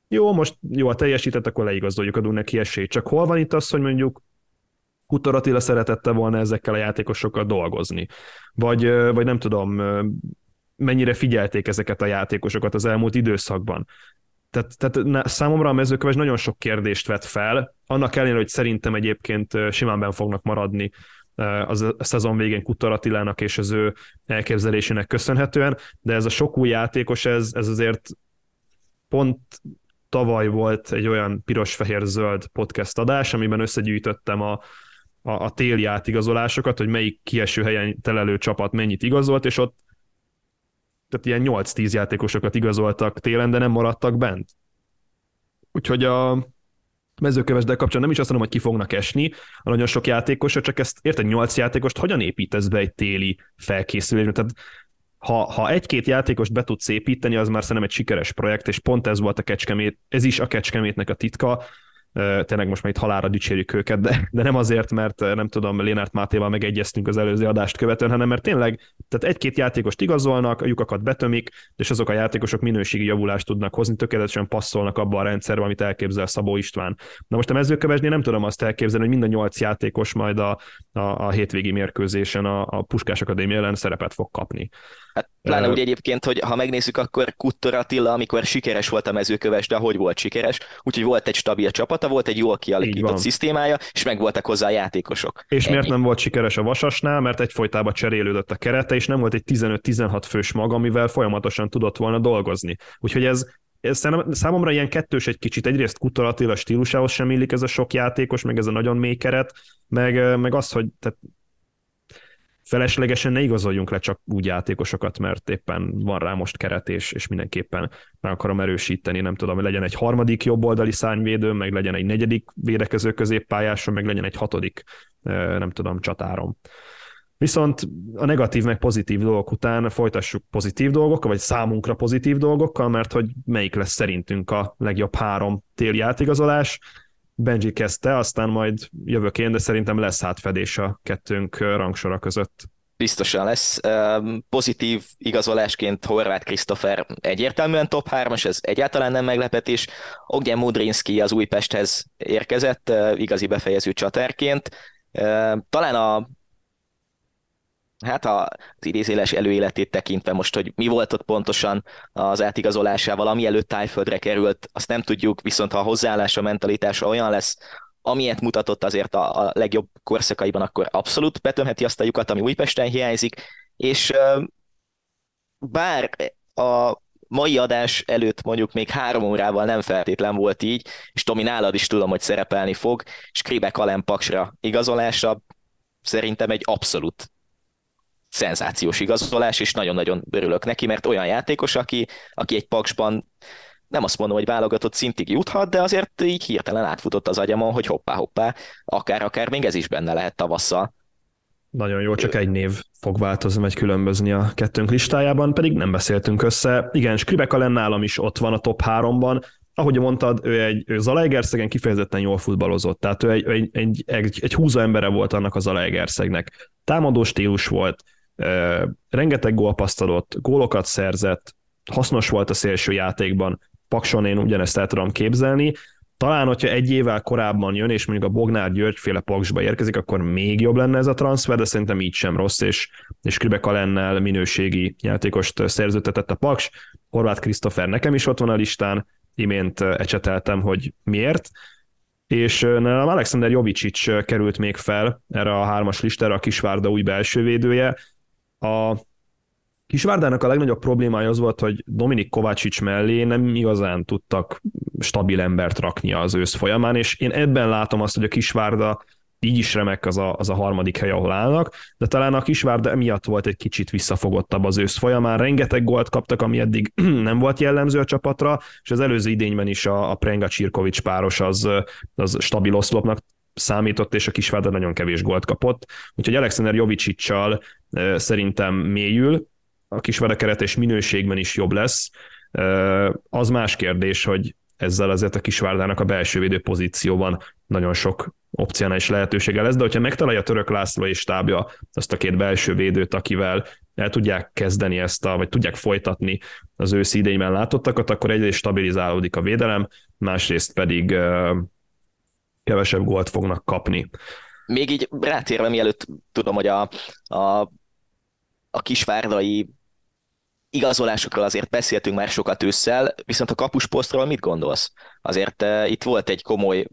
jó, most jó, a teljesített, akkor leigazoljuk, adunk neki esélyt. Csak hol van itt az, hogy mondjuk Kutor Attila szeretette volna ezekkel a játékosokkal dolgozni? Vagy, vagy nem tudom, mennyire figyelték ezeket a játékosokat az elmúlt időszakban? Tehát, tehát számomra a mezőköves nagyon sok kérdést vet fel, annak ellenére, hogy szerintem egyébként simán ben fognak maradni az a szezon végén Kutor Attilának és az ő elképzelésének köszönhetően, de ez a sok új játékos, ez, ez azért pont tavaly volt egy olyan piros-fehér-zöld podcast adás, amiben összegyűjtöttem a, a, a téli átigazolásokat, hogy melyik kieső helyen telelő csapat mennyit igazolt, és ott tehát ilyen 8-10 játékosokat igazoltak télen, de nem maradtak bent. Úgyhogy a mezőkövesdel kapcsolatban nem is azt mondom, hogy ki fognak esni, a nagyon sok játékosra, csak ezt érted, 8 játékost hogyan építesz be egy téli felkészülésbe? Tehát ha, ha egy-két játékost be tudsz építeni, az már szerintem egy sikeres projekt, és pont ez volt a Kecskemét, ez is a Kecskemétnek a titka, tényleg most már itt halára dicsérjük őket, de, de nem azért, mert nem tudom, Lénárt Mátéval megegyeztünk az előző adást követően, hanem mert tényleg, tehát egy-két játékost igazolnak, a lyukakat betömik, és azok a játékosok minőségi javulást tudnak hozni, tökéletesen passzolnak abba a rendszerbe, amit elképzel Szabó István. Na most a mezőkövesnél nem tudom azt elképzelni, hogy mind a nyolc játékos majd a, a, a hétvégi mérkőzésen a, a Puskás Akadémia ellen szerepet fog kapni. Hát pláne úgy egyébként, hogy ha megnézzük, akkor Kuttor Attila, amikor sikeres volt a mezőköves, de hogy volt sikeres, úgyhogy volt egy stabil csapata, volt egy jól kialakított szisztémája, és meg voltak hozzá a játékosok. És Ennyi. miért nem volt sikeres a Vasasnál? Mert egyfolytában cserélődött a kerete, és nem volt egy 15-16 fős mag, amivel folyamatosan tudott volna dolgozni. Úgyhogy ez, ez számomra ilyen kettős egy kicsit. Egyrészt Kutor Attila stílusához sem illik ez a sok játékos, meg ez a nagyon mély keret, meg, meg az, hogy tehát feleslegesen ne igazoljunk le csak úgy játékosokat, mert éppen van rá most keret, és, és mindenképpen meg akarom erősíteni, nem tudom, hogy legyen egy harmadik jobboldali szárnyvédő, meg legyen egy negyedik védekező középpályásom, meg legyen egy hatodik, nem tudom, csatárom. Viszont a negatív meg pozitív dolgok után folytassuk pozitív dolgokkal, vagy számunkra pozitív dolgokkal, mert hogy melyik lesz szerintünk a legjobb három téli átigazolás. Benji kezdte, aztán majd jövök én, de szerintem lesz átfedés a kettőnk rangsora között. Biztosan lesz. Pozitív igazolásként Horváth Christopher egyértelműen top 3-as, ez egyáltalán nem meglepetés. Ogyen Mudrinski az Újpesthez érkezett, igazi befejező csatárként. Talán a hát az idézéles előéletét tekintve most, hogy mi volt ott pontosan az átigazolásával, ami előtt tájföldre került, azt nem tudjuk, viszont ha a hozzáállása, a mentalitása olyan lesz, amilyet mutatott azért a, a legjobb korszakaiban, akkor abszolút betömheti azt a lyukat, ami Újpesten hiányzik, és bár a mai adás előtt mondjuk még három órával nem feltétlen volt így, és Tomi nálad is tudom, hogy szerepelni fog, és Kribe Kalem Paksra igazolása szerintem egy abszolút szenzációs igazolás, és nagyon-nagyon örülök neki, mert olyan játékos, aki, aki egy paksban nem azt mondom, hogy válogatott szintig juthat, de azért így hirtelen átfutott az agyamon, hogy hoppá-hoppá, akár-akár még ez is benne lehet tavasszal. Nagyon jó, csak egy név fog változni, vagy különbözni a kettőnk listájában, pedig nem beszéltünk össze. Igen, Skribeka nálam is ott van a top háromban. Ahogy mondtad, ő egy ő Zalaegerszegen kifejezetten jól futballozott, tehát ő egy, egy, egy, egy, egy húzó embere volt annak a Zalaegerszegnek. Támadó stílus volt, rengeteg gólpaszt gólokat szerzett, hasznos volt a szélső játékban, Pakson én ugyanezt el tudom képzelni, talán, hogyha egy évvel korábban jön, és mondjuk a Bognár György féle Paksba érkezik, akkor még jobb lenne ez a transfer, de szerintem így sem rossz, és, és Kribe Kalennel minőségi játékost szerződtetett a Paks. Horváth Krisztofer nekem is ott van a listán, imént ecseteltem, hogy miért. És nálam Alexander Jovicic került még fel erre a hármas listára, a Kisvárda új belső védője, a Kisvárdának a legnagyobb problémája az volt, hogy Dominik Kovácsics mellé nem igazán tudtak stabil embert rakni az ősz folyamán, és én ebben látom azt, hogy a Kisvárda így is remek az a, az a harmadik hely, ahol állnak, de talán a Kisvárda emiatt volt egy kicsit visszafogottabb az ősz folyamán. Rengeteg gólt kaptak, ami eddig nem volt jellemző a csapatra, és az előző idényben is a, a Prenga Csirkovics páros az, az stabil oszlopnak számított, és a Kisvárda nagyon kevés gólt kapott. Úgyhogy Alexander Jovicsicsal szerintem mélyül, a Kisvárda keret és minőségben is jobb lesz. Az más kérdés, hogy ezzel azért a Kisvárdának a belső védő pozícióban nagyon sok opcionális lehetősége lesz, de hogyha megtalálja Török László és tábja azt a két belső védőt, akivel el tudják kezdeni ezt, a, vagy tudják folytatni az őszi idényben látottakat, akkor egyrészt stabilizálódik a védelem, másrészt pedig kevesebb gólt fognak kapni. Még így rátérve, mielőtt tudom, hogy a, a, a kisvárdai igazolásokról azért beszéltünk már sokat ősszel, viszont a kapusposztról mit gondolsz? Azért uh, itt volt egy komoly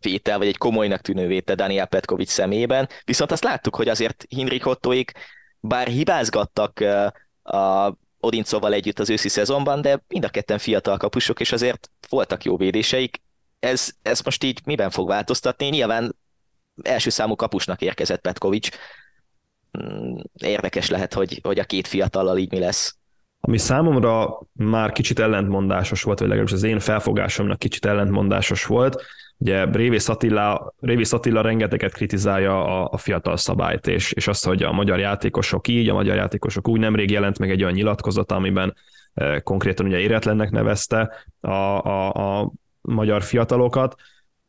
vétel, vagy egy komolynak tűnő vétel Daniel Petkovics szemében, viszont azt láttuk, hogy azért Hinrik Ottoik bár hibázgattak uh, a Odincóval együtt az őszi szezonban, de mind a ketten fiatal kapusok, és azért voltak jó védéseik. Ez, ez most így miben fog változtatni? Nyilván első számú kapusnak érkezett Petkovics. Hmm, érdekes lehet, hogy, hogy a két fiatallal így mi lesz. Ami számomra már kicsit ellentmondásos volt, vagy legalábbis az én felfogásomnak kicsit ellentmondásos volt, Ugye Révész Attila, Révész Attila rengeteget kritizálja a, a fiatal szabályt, és, és azt, hogy a magyar játékosok így, a magyar játékosok úgy nemrég jelent meg egy olyan nyilatkozat, amiben e, konkrétan ugye éretlennek nevezte a, a, a magyar fiatalokat,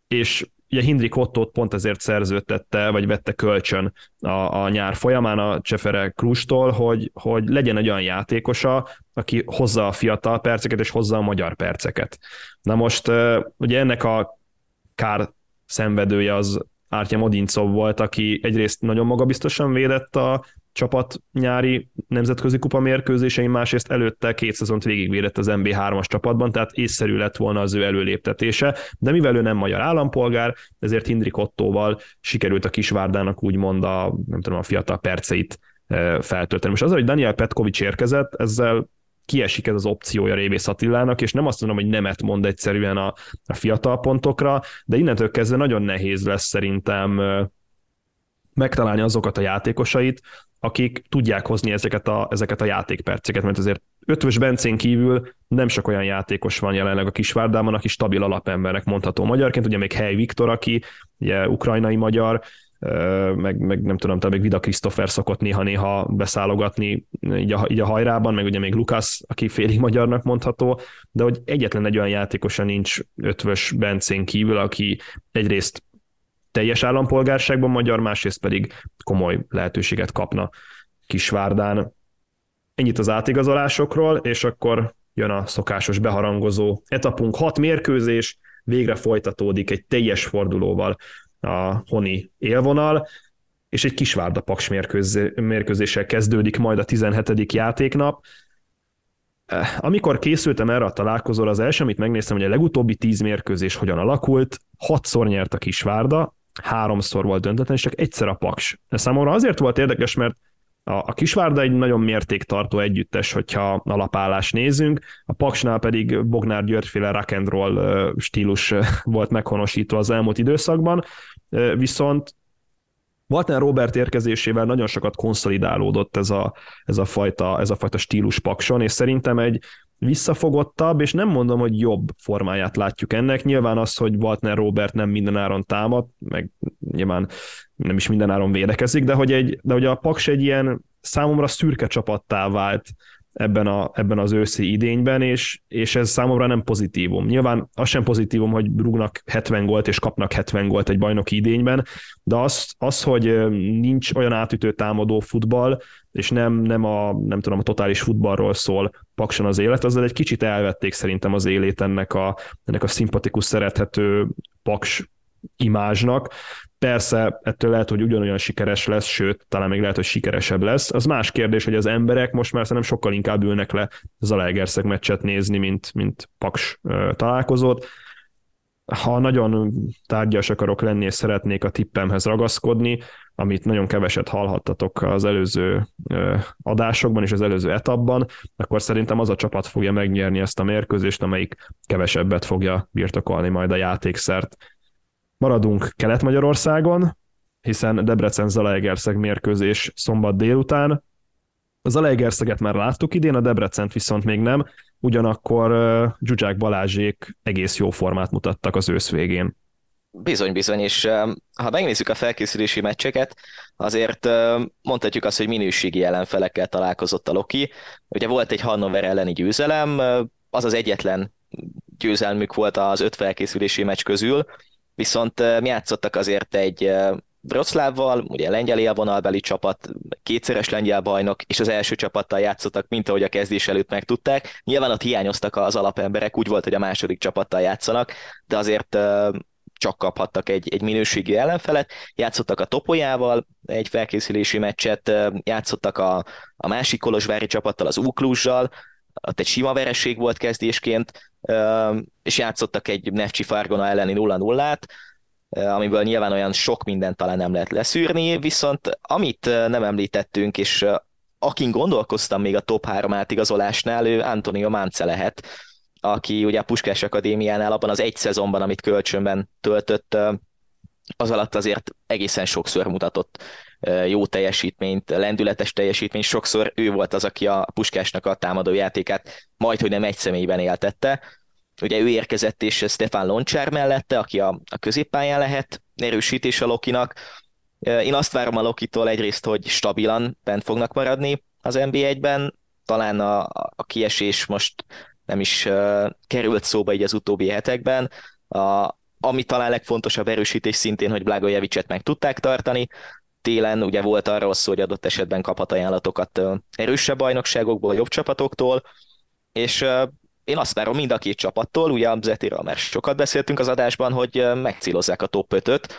és ugye Hindrik Ottót pont ezért szerződtette, vagy vette kölcsön a, a nyár folyamán a Csefere Krustól, hogy, hogy legyen egy olyan játékosa, aki hozza a fiatal perceket, és hozza a magyar perceket. Na most ugye ennek a kár szenvedője az Ártya Modincov volt, aki egyrészt nagyon magabiztosan védett a csapat nyári nemzetközi kupa mérkőzésein, másrészt előtte két szezont végigvédett az MB3-as csapatban, tehát észszerű lett volna az ő előléptetése, de mivel ő nem magyar állampolgár, ezért Hindrik Ottóval sikerült a Kisvárdának úgymond a, nem tudom, a fiatal perceit feltölteni. Most az, hogy Daniel Petkovics érkezett, ezzel kiesik ez az opciója Révész Attilának, és nem azt mondom, hogy nemet mond egyszerűen a, a fiatal pontokra, de innentől kezdve nagyon nehéz lesz szerintem megtalálni azokat a játékosait, akik tudják hozni ezeket a, ezeket a játékperceket, mert azért Ötvös Bencén kívül nem sok olyan játékos van jelenleg a Kisvárdában, aki stabil alapembernek mondható magyarként, ugye még Hely Viktor, aki ugye ukrajnai magyar, meg, meg nem tudom, talán még Vida Christopher szokott néha-néha beszállogatni így a, így a hajrában, meg ugye még Lukasz, aki félig magyarnak mondható, de hogy egyetlen egy olyan játékosa nincs ötvös Bencén kívül, aki egyrészt teljes állampolgárságban magyar, másrészt pedig komoly lehetőséget kapna Kisvárdán. Ennyit az átigazolásokról, és akkor jön a szokásos beharangozó etapunk. Hat mérkőzés, végre folytatódik egy teljes fordulóval a honi élvonal, és egy Kisvárda Paks mérkőzéssel kezdődik majd a 17. játéknap. Eh, amikor készültem erre a találkozóra, az első, amit megnéztem, hogy a legutóbbi tíz mérkőzés hogyan alakult, hatszor nyert a Kisvárda, háromszor volt döntetlen, és csak egyszer a Paks. Ez számomra azért volt érdekes, mert a, a Kisvárda egy nagyon mértéktartó együttes, hogyha alapállás nézünk, a Paksnál pedig Bognár Györgyféle rock and roll stílus volt meghonosítva az elmúlt időszakban, viszont Walter Robert érkezésével nagyon sokat konszolidálódott ez a, ez a, fajta, ez a fajta stílus pakson, és szerintem egy visszafogottabb, és nem mondom, hogy jobb formáját látjuk ennek. Nyilván az, hogy Walter Robert nem mindenáron támad, meg nyilván nem is mindenáron védekezik, de hogy, egy, de hogy a Paks egy ilyen számomra szürke csapattá vált ebben, a, ebben az őszi idényben, és, és ez számomra nem pozitívum. Nyilván az sem pozitívum, hogy rúgnak 70 gólt és kapnak 70 gólt egy bajnoki idényben, de az, az hogy nincs olyan átütő támadó futball, és nem, nem a, nem tudom, a totális futballról szól pakson az élet, azzal egy kicsit elvették szerintem az élét ennek a, ennek a szimpatikus, szerethető paks imázsnak. Persze ettől lehet, hogy ugyanolyan sikeres lesz, sőt, talán még lehet, hogy sikeresebb lesz. Az más kérdés, hogy az emberek most már szerintem sokkal inkább ülnek le Zalaegerszeg meccset nézni, mint, mint Paks találkozót. Ha nagyon tárgyas akarok lenni, és szeretnék a tippemhez ragaszkodni, amit nagyon keveset hallhattatok az előző adásokban és az előző etapban, akkor szerintem az a csapat fogja megnyerni ezt a mérkőzést, amelyik kevesebbet fogja birtokolni majd a játékszert Maradunk Kelet-Magyarországon, hiszen Debrecen-Zalaegerszeg mérkőzés szombat délután. A Zalaegerszeget már láttuk idén, a Debrecent viszont még nem, ugyanakkor uh, Zsuzsák Balázsék egész jó formát mutattak az ősz végén. Bizony, bizony, és ha megnézzük a felkészülési meccseket, azért mondhatjuk azt, hogy minőségi ellenfelekkel találkozott a Loki. Ugye volt egy Hannover elleni győzelem, az az egyetlen győzelmük volt az öt felkészülési meccs közül, viszont játszottak azért egy Wroclawval, ugye lengyel élvonalbeli csapat, kétszeres lengyel bajnok, és az első csapattal játszottak, mint ahogy a kezdés előtt megtudták. Nyilván ott hiányoztak az alapemberek, úgy volt, hogy a második csapattal játszanak, de azért csak kaphattak egy, egy minőségi ellenfelet, játszottak a Topolyával egy felkészülési meccset, játszottak a, a másik Kolozsvári csapattal, az Ukluzsal, ott egy sima vereség volt kezdésként, és játszottak egy Nefcsi Fargona elleni 0-0-át, amiből nyilván olyan sok mindent talán nem lehet leszűrni, viszont amit nem említettünk, és akin gondolkoztam még a top 3 átigazolásnál, ő Antonio Mance lehet, aki ugye a Puskás Akadémiánál abban az egy szezonban, amit kölcsönben töltött, az alatt azért egészen sokszor mutatott jó teljesítményt, lendületes teljesítményt, sokszor ő volt az, aki a Puskásnak a támadó játékát majd, hogy nem egy személyben éltette. Ugye ő érkezett és Stefan Loncsár mellette, aki a, a középpályán lehet erősítés a Lokinak. Én azt várom a Lokitól egyrészt, hogy stabilan bent fognak maradni az NB1-ben, talán a, a kiesés most nem is uh, került szóba így az utóbbi hetekben. A, ami talán legfontosabb erősítés szintén, hogy Blagojevicet meg tudták tartani, télen ugye volt arról szó, hogy adott esetben kaphat ajánlatokat erősebb bajnokságokból, jobb csapatoktól, és én azt várom mind a két csapattól, ugye a Zetiről már sokat beszéltünk az adásban, hogy megcélozzák a top 5-öt,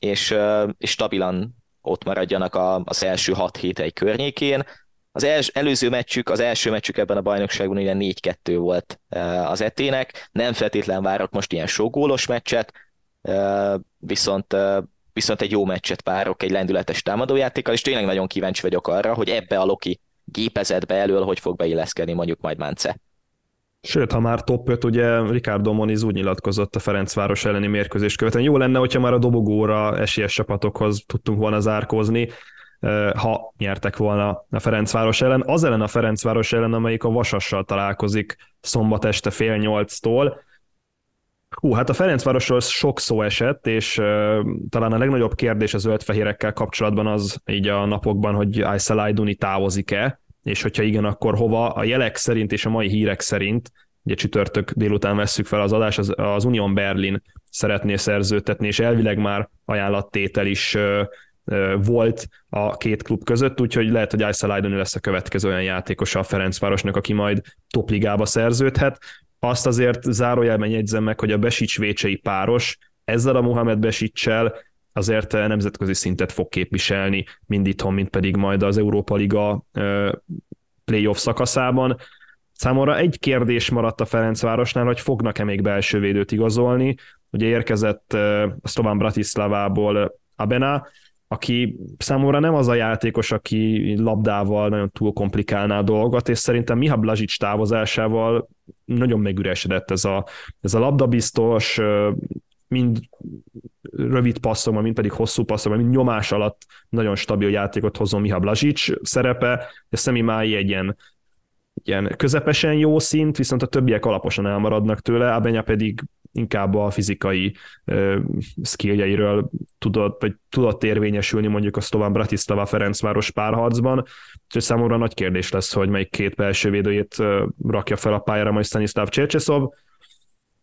és, és stabilan ott maradjanak az első 6 hét egy környékén. Az els, előző meccsük, az első meccsük ebben a bajnokságban ugye 4-2 volt az etének, nem feltétlen várok most ilyen sok gólos meccset, viszont viszont egy jó meccset várok egy lendületes támadójátékkal, és tényleg nagyon kíváncsi vagyok arra, hogy ebbe a Loki gépezetbe elől hogy fog beilleszkedni mondjuk majd Mance. Sőt, ha már top 5, ugye Ricardo Moniz úgy nyilatkozott a Ferencváros elleni mérkőzés követően. Jó lenne, hogyha már a dobogóra esélyes csapatokhoz tudtunk volna zárkózni, ha nyertek volna a Ferencváros ellen. Az ellen a Ferencváros ellen, amelyik a Vasassal találkozik szombat este fél nyolctól. Hú, hát a Ferencvárosról sok szó esett, és uh, talán a legnagyobb kérdés az zöldfehérekkel kapcsolatban az így a napokban, hogy Aysel Ayduni távozik-e, és hogyha igen, akkor hova. A jelek szerint és a mai hírek szerint, ugye csütörtök délután vesszük fel az adást, az, az Union Berlin szeretné szerződtetni, és elvileg már ajánlattétel is uh, volt a két klub között, úgyhogy lehet, hogy Aysel Ayduni lesz a következő olyan játékosa a Ferencvárosnak, aki majd topligába szerződhet. Azt azért zárójelben jegyzem meg, hogy a Besics-Vécsei páros ezzel a Mohamed Besicsel azért nemzetközi szintet fog képviselni, mind itthon, mind pedig majd az Európa Liga playoff szakaszában. Számomra egy kérdés maradt a Ferencvárosnál, hogy fognak-e még belső védőt igazolni. Ugye érkezett a Slovan Bratislavából Abena, aki számomra nem az a játékos, aki labdával nagyon túl komplikálná a dolgot, és szerintem Miha Blazsics távozásával nagyon megüresedett ez a, ez a labdabiztos, mind rövid passzokban, mind pedig hosszú passzokban, mind nyomás alatt nagyon stabil játékot hozom Miha Blazsics szerepe, de Szemi Mái egy ilyen, ilyen közepesen jó szint, viszont a többiek alaposan elmaradnak tőle, Abenya pedig inkább a fizikai uh, skilljeiről tudott, vagy tudott érvényesülni mondjuk a Slovan Bratislava Ferencváros párharcban, úgyhogy számomra nagy kérdés lesz, hogy melyik két belső védőjét uh, rakja fel a pályára majd Stanislav Csercseszov.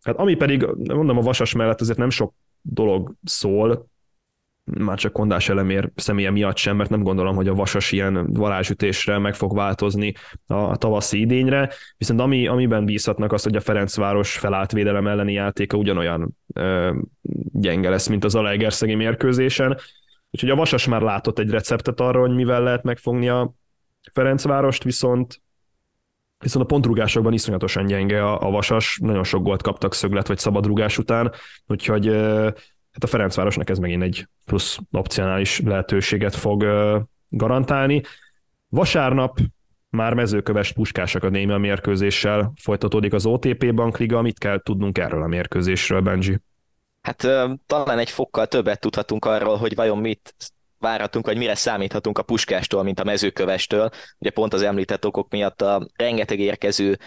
Hát ami pedig, mondom, a Vasas mellett azért nem sok dolog szól, már csak Kondás elemér személye miatt sem, mert nem gondolom, hogy a vasas ilyen varázsütésre meg fog változni a tavaszi idényre, viszont ami, amiben bízhatnak az, hogy a Ferencváros felállt védelem elleni játéka ugyanolyan ö, gyenge lesz, mint az Alegerszegi mérkőzésen, úgyhogy a vasas már látott egy receptet arra, hogy mivel lehet megfogni a Ferencvárost, viszont viszont a pontrugásokban iszonyatosan gyenge a, a vasas, nagyon sok gólt kaptak szöglet vagy szabadrugás után, úgyhogy hát a Ferencvárosnak ez megint egy plusz opcionális lehetőséget fog garantálni. Vasárnap már mezőköves Puskás Akadémia mérkőzéssel folytatódik az OTP Bankliga. Mit kell tudnunk erről a mérkőzésről, Benji? Hát talán egy fokkal többet tudhatunk arról, hogy vajon mit várhatunk, vagy mire számíthatunk a puskástól, mint a mezőkövestől. Ugye pont az említett okok miatt a rengeteg érkező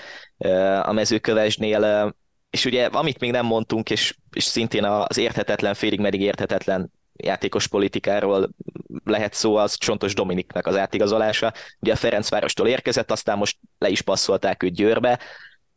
a mezőkövesnél és ugye amit még nem mondtunk, és, és szintén az érthetetlen, félig meddig érthetetlen játékos politikáról lehet szó, az Csontos Dominiknak az átigazolása. Ugye a Ferencvárostól érkezett, aztán most le is passzolták őt Győrbe,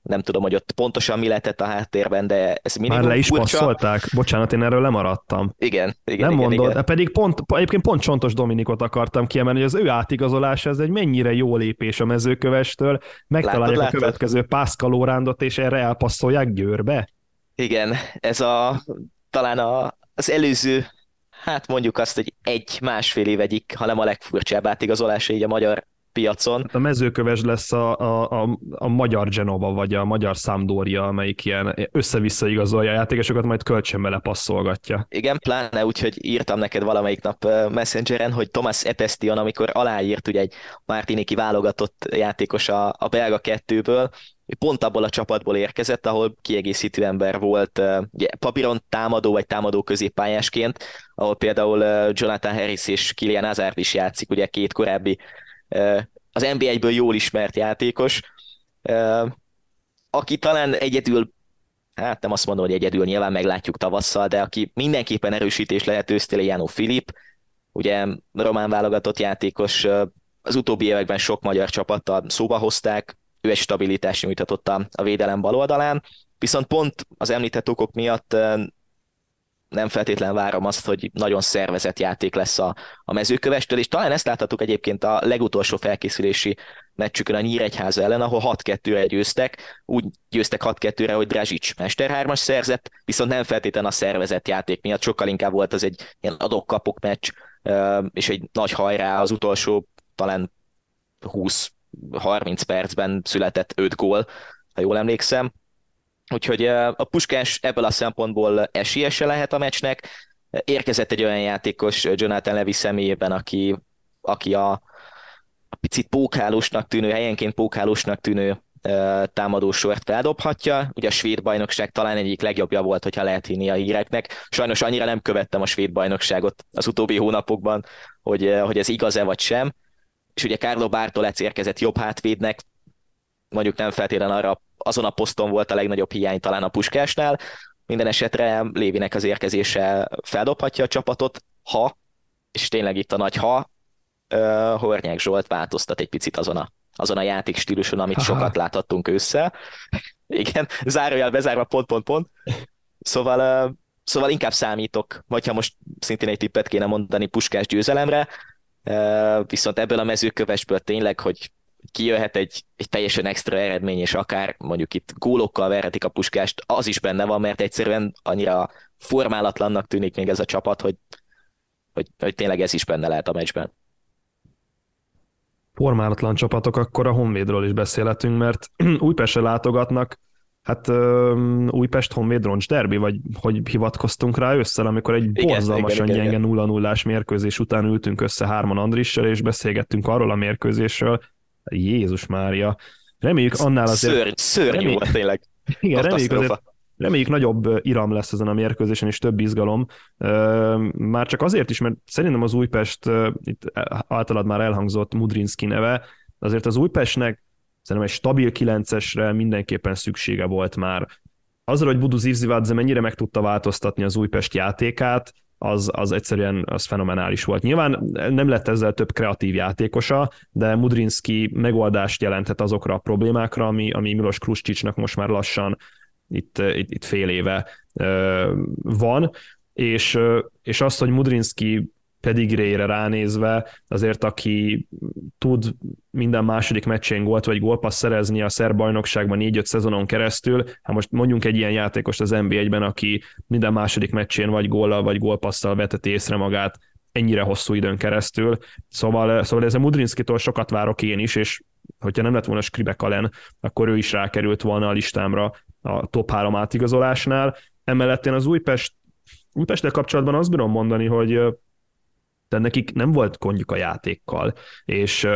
nem tudom, hogy ott pontosan mi lehetett a háttérben, de ez minimum Már le is furcsa. passzolták? Bocsánat, én erről lemaradtam. Igen, igen, Nem igen, mondod, igen. pedig pont, egyébként pont Csontos Dominikot akartam kiemelni, hogy az ő átigazolása ez egy mennyire jó lépés a mezőkövestől, megtalálják Látod, a látod? következő Pászkalórándot, és erre elpasszolják Győrbe. Igen, ez a talán a, az előző, hát mondjuk azt, hogy egy-másfél év egyik, hanem a legfurcsább átigazolása így a magyar piacon. Hát a mezőköves lesz a, a, a, a magyar Genova, vagy a magyar Sampdoria, amelyik ilyen össze-vissza igazolja a játékosokat, majd kölcsönbe lepasszolgatja. Igen, pláne úgy, hogy írtam neked valamelyik nap Messengeren, hogy Thomas Etestion, amikor aláírt ugye egy Martiniki válogatott játékos a, a belga kettőből, pont abból a csapatból érkezett, ahol kiegészítő ember volt, ugye, papíron támadó vagy támadó középpályásként, ahol például Jonathan Harris és Kilian Hazard is játszik, ugye két korábbi az NBA-ből jól ismert játékos, aki talán egyedül, hát nem azt mondom, hogy egyedül, nyilván meglátjuk tavasszal, de aki mindenképpen erősítés lehet Jánó Filip, ugye román válogatott játékos, az utóbbi években sok magyar csapattal szóba hozták, ő egy stabilitást nyújtatott a védelem bal oldalán, viszont pont az említett okok miatt nem feltétlen várom azt, hogy nagyon szervezett játék lesz a, a mezőkövestől, és talán ezt láthattuk egyébként a legutolsó felkészülési meccsükön a Nyíregyháza ellen, ahol 6-2-re győztek, úgy győztek 6-2-re, hogy Drazsics mesterhármas szerzett, viszont nem feltétlenül a szervezett játék miatt, sokkal inkább volt az egy ilyen adok-kapok meccs, és egy nagy hajrá az utolsó talán 20-30 percben született 5 gól, ha jól emlékszem, Úgyhogy a Puskás ebből a szempontból esélyese lehet a meccsnek. Érkezett egy olyan játékos Jonathan Levy személyében, aki, aki a, a picit pókálósnak tűnő, helyenként pókálósnak tűnő támadósort feldobhatja. Ugye a svéd bajnokság talán egyik legjobbja volt, hogyha lehet hinni a híreknek. Sajnos annyira nem követtem a svéd bajnokságot az utóbbi hónapokban, hogy, hogy ez igaz-e vagy sem. És ugye Carlo Bartolec érkezett jobb hátvédnek, mondjuk nem feltétlenül arra azon a poszton volt a legnagyobb hiány talán a Puskásnál. Minden esetre Lévinek az érkezése feldobhatja a csapatot, ha, és tényleg itt a nagy ha, uh, Hornyák Zsolt változtat egy picit azon a, azon a játékstíluson, amit Aha. sokat láthattunk össze. Igen, zárójel bezárva, pont, pont, pont. Szóval, uh, szóval inkább számítok, vagy ha most szintén egy tippet kéne mondani Puskás győzelemre, uh, viszont ebből a mezőkövesből tényleg, hogy kijöhet egy, egy teljesen extra eredmény, és akár mondjuk itt gólokkal verhetik a puskást, az is benne van, mert egyszerűen annyira formálatlannak tűnik még ez a csapat, hogy, hogy, hogy tényleg ez is benne lehet a meccsben. Formálatlan csapatok, akkor a Honvédről is beszélhetünk, mert Újpestre látogatnak, hát Újpest Honvéd roncs derbi, vagy hogy hivatkoztunk rá össze, amikor egy igen, borzalmasan igen, gyenge 0 0 mérkőzés után ültünk össze hárman Andrissel, és beszélgettünk arról a mérkőzésről, Jézus Mária. Reméljük annál azért... Szörny, szörnyű reméljük, volt tényleg. Igen, reméljük azért, reméljük nagyobb iram lesz ezen a mérkőzésen, és több izgalom. Már csak azért is, mert szerintem az Újpest, itt általad már elhangzott Mudrinski neve, azért az Újpestnek szerintem egy stabil kilencesre mindenképpen szüksége volt már. Azzal, hogy Budu Zivzivadze mennyire meg tudta változtatni az Újpest játékát, az, az egyszerűen az fenomenális volt. Nyilván nem lett ezzel több kreatív játékosa, de Mudrinski megoldást jelenthet azokra a problémákra, ami, ami Milos Kruscsicsnak most már lassan itt, itt, itt fél éve van, és, és azt, hogy Mudrinski pedigrére ránézve, azért aki tud minden második meccsén gólt vagy gólpassz szerezni a szerb bajnokságban 4-5 szezonon keresztül, hát most mondjunk egy ilyen játékost az NBA-ben, aki minden második meccsén vagy góllal vagy gólpasszal veteti észre magát ennyire hosszú időn keresztül. Szóval, szóval ez a Mudrinskitól sokat várok én is, és hogyha nem lett volna Skribek Allen, akkor ő is rákerült volna a listámra a top 3 átigazolásnál. Emellett én az Újpest Újpesttel kapcsolatban azt bírom mondani, hogy de nekik nem volt gondjuk a játékkal, és,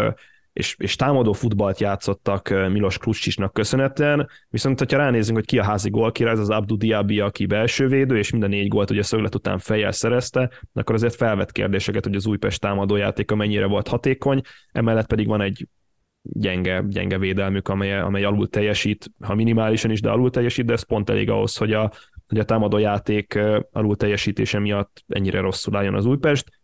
és, és támadó futballt játszottak Milos Kruscsisnak köszönhetően, viszont ha ránézünk, hogy ki a házi gólkirály, ez az Abdu Diaby, aki belső védő, és minden négy gólt ugye szöglet után fejjel szerezte, akkor azért felvett kérdéseket, hogy az Újpest támadójátéka mennyire volt hatékony, emellett pedig van egy gyenge, gyenge védelmük, amely, amely alul teljesít, ha minimálisan is, de alul teljesít, de ez pont elég ahhoz, hogy a, hogy a támadójáték alul teljesítése miatt ennyire rosszul álljon az Újpest.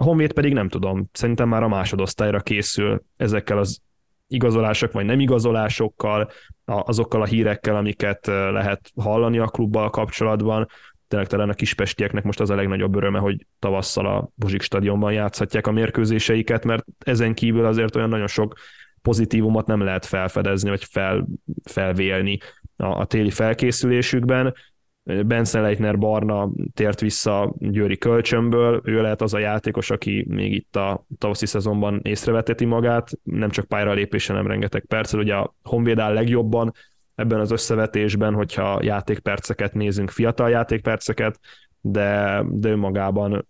A Honvéd pedig nem tudom, szerintem már a másodosztályra készül ezekkel az igazolások vagy nem igazolásokkal, azokkal a hírekkel, amiket lehet hallani a klubbal kapcsolatban. Tényleg talán a kispestieknek most az a legnagyobb öröme, hogy tavasszal a Bozsik stadionban játszhatják a mérkőzéseiket, mert ezen kívül azért olyan nagyon sok pozitívumot nem lehet felfedezni, vagy fel, felvélni a, a téli felkészülésükben Benson Leitner Barna tért vissza Győri kölcsönből, ő lehet az a játékos, aki még itt a tavaszi szezonban észreveteti magát, nem csak pályára lépése, nem rengeteg perccel, ugye a Honvéd áll legjobban ebben az összevetésben, hogyha játékperceket nézünk, fiatal játékperceket, de, de önmagában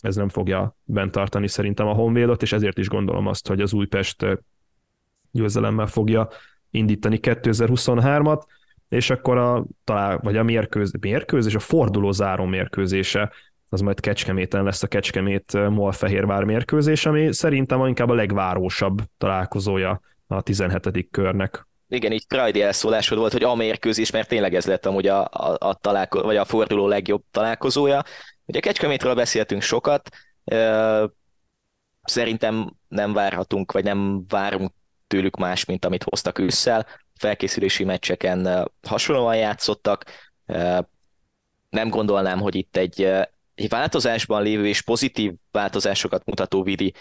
ez nem fogja bent tartani szerintem a Honvédot, és ezért is gondolom azt, hogy az Újpest győzelemmel fogja indítani 2023-at, és akkor a, talán, vagy a mérkőz, mérkőzés, a forduló záró mérkőzése, az majd Kecskeméten lesz a Kecskemét Molfehérvár mérkőzés, ami szerintem inkább a legvárósabb találkozója a 17. körnek. Igen, így Pride elszólásod volt, hogy a mérkőzés, mert tényleg ez lett amúgy a, a, a, találko- vagy a forduló legjobb találkozója. Ugye Kecskemétről beszéltünk sokat, szerintem nem várhatunk, vagy nem várunk tőlük más, mint amit hoztak ősszel. Felkészülési meccseken hasonlóan játszottak. Nem gondolnám, hogy itt egy, egy változásban lévő és pozitív változásokat mutató vidi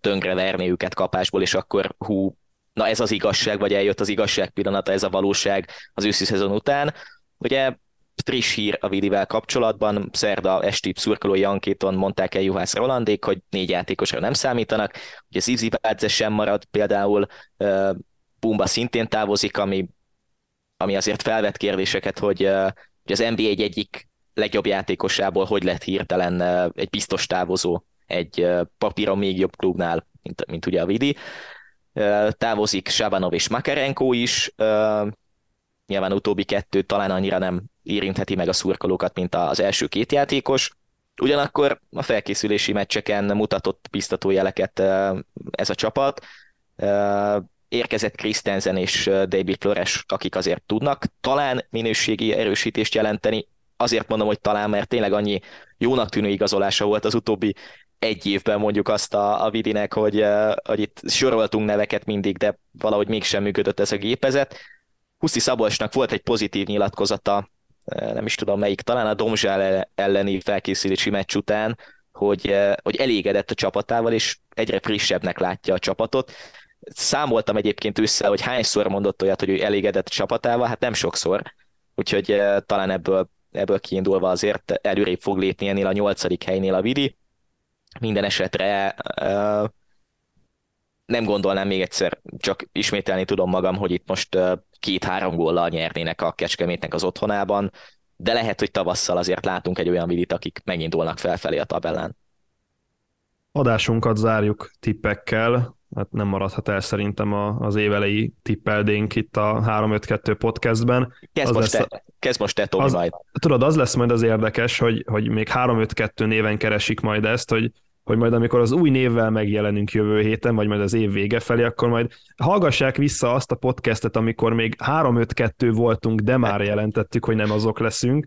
tönkre verni őket kapásból, és akkor hú, na ez az igazság, vagy eljött az igazság pillanata, ez a valóság az őszi szezon után. Ugye friss hír a Vidivel kapcsolatban, szerda esti szurkolói ankéton mondták el Juhász Rolandék, hogy négy játékosra nem számítanak, ugye Zizi Bádze sem marad, például Pumba szintén távozik, ami, ami azért felvet kérdéseket, hogy, hogy az NBA egy egyik legjobb játékosából hogy lett hirtelen egy biztos távozó egy papíron még jobb klubnál, mint, mint ugye a Vidi. Távozik Sabanov és Makarenko is, nyilván utóbbi kettő talán annyira nem érintheti meg a szurkolókat, mint az első két játékos. Ugyanakkor a felkészülési meccseken mutatott biztató jeleket ez a csapat. Érkezett Christensen és David Flores, akik azért tudnak talán minőségi erősítést jelenteni. Azért mondom, hogy talán, mert tényleg annyi jónak tűnő igazolása volt az utóbbi egy évben mondjuk azt a, a Vidinek, hogy, hogy itt soroltunk neveket mindig, de valahogy mégsem működött ez a gépezet. Huszi Szabolcsnak volt egy pozitív nyilatkozata nem is tudom melyik, talán a Domzsál elleni felkészülési meccs után, hogy, hogy elégedett a csapatával, és egyre frissebbnek látja a csapatot. Számoltam egyébként össze, hogy hányszor mondott olyat, hogy ő elégedett csapatával, hát nem sokszor, úgyhogy talán ebből, ebből kiindulva azért előrébb fog lépni ennél a nyolcadik helynél a Vidi. Minden esetre nem gondolnám még egyszer, csak ismételni tudom magam, hogy itt most két-három góllal nyernének a Kecskemétnek az otthonában, de lehet, hogy tavasszal azért látunk egy olyan vidit, akik megindulnak felfelé a tabellán. Adásunkat zárjuk tippekkel, hát nem maradhat el szerintem az évelei tippeldénk itt a 3-5-2 podcastben. Kezd, az most, lesz, te, kezd most te, Tomi, az, majd. Tudod, az lesz majd az érdekes, hogy, hogy még 3-5-2 néven keresik majd ezt, hogy hogy majd amikor az új névvel megjelenünk jövő héten, vagy majd az év vége felé, akkor majd hallgassák vissza azt a podcastet, amikor még 3-5-2 voltunk, de már jelentettük, hogy nem azok leszünk.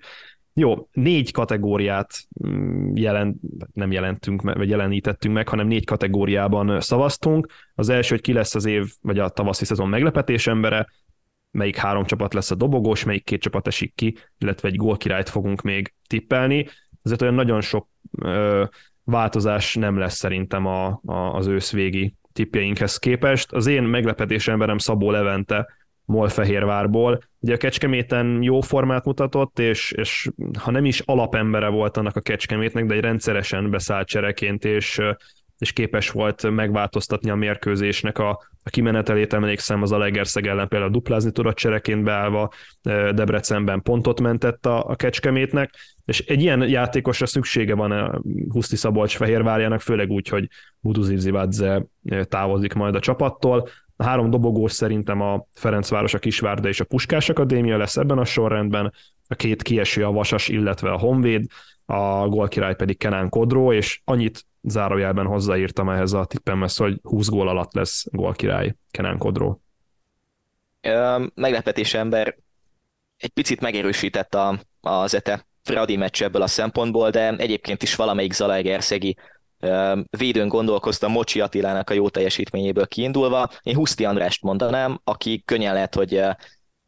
Jó, négy kategóriát mm, jelent, nem jelentünk, vagy jelenítettünk meg, hanem négy kategóriában szavaztunk. Az első, hogy ki lesz az év, vagy a tavaszi szezon meglepetés embere, melyik három csapat lesz a dobogós, melyik két csapat esik ki, illetve egy gólkirályt fogunk még tippelni. Ezért olyan nagyon sok ö, változás nem lesz szerintem a, a, az őszvégi tippjeinkhez képest. Az én meglepetés emberem Szabó Levente Molfehérvárból. Ugye a Kecskeméten jó formát mutatott, és, és ha nem is alapembere volt annak a Kecskemétnek, de egy rendszeresen beszállt csereként, és, és képes volt megváltoztatni a mérkőzésnek a, a kimenetelét, emlékszem az a Legerszeg ellen például duplázni tudott csereként beállva, Debrecenben pontot mentett a, a Kecskemétnek, és egy ilyen játékosra szüksége van a Huszti Szabolcs Fehérvárjának, főleg úgy, hogy Buduzi Zivadze távozik majd a csapattól. A három dobogós szerintem a Ferencváros, a Kisvárda és a Puskás Akadémia lesz ebben a sorrendben, a két kieső a Vasas, illetve a Honvéd, a gólkirály pedig Kenán Kodró, és annyit zárójelben hozzáírtam ehhez a tippemhez, hogy 20 gól alatt lesz gólkirály Kenán Kodró. Meglepetés ember egy picit megerősített a, az ETE Fradi meccs ebből a szempontból, de egyébként is valamelyik Zalaegerszegi védőn gondolkoztam Mocsi Attilának a jó teljesítményéből kiindulva. Én Huszti Andrást mondanám, aki könnyen lehet, hogy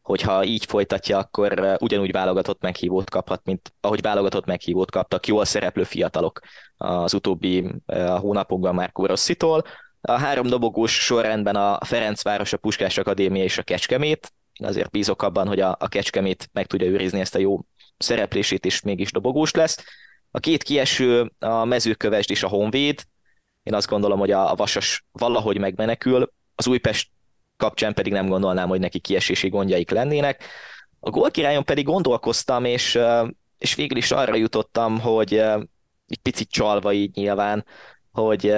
hogyha így folytatja, akkor ugyanúgy válogatott meghívót kaphat, mint ahogy válogatott meghívót kaptak jól szereplő fiatalok az utóbbi hónapokban már Rosszitól. A három dobogós sorrendben a Ferencváros, a Puskás Akadémia és a Kecskemét. Azért bízok abban, hogy a, a Kecskemét meg tudja őrizni ezt a jó szereplését is mégis dobogós lesz. A két kieső a mezőkövesd és a Honvéd. Én azt gondolom, hogy a Vasas valahogy megmenekül, az Újpest kapcsán pedig nem gondolnám, hogy neki kiesési gondjaik lennének. A gólkirályon pedig gondolkoztam, és, és végül is arra jutottam, hogy egy picit csalva így nyilván, hogy,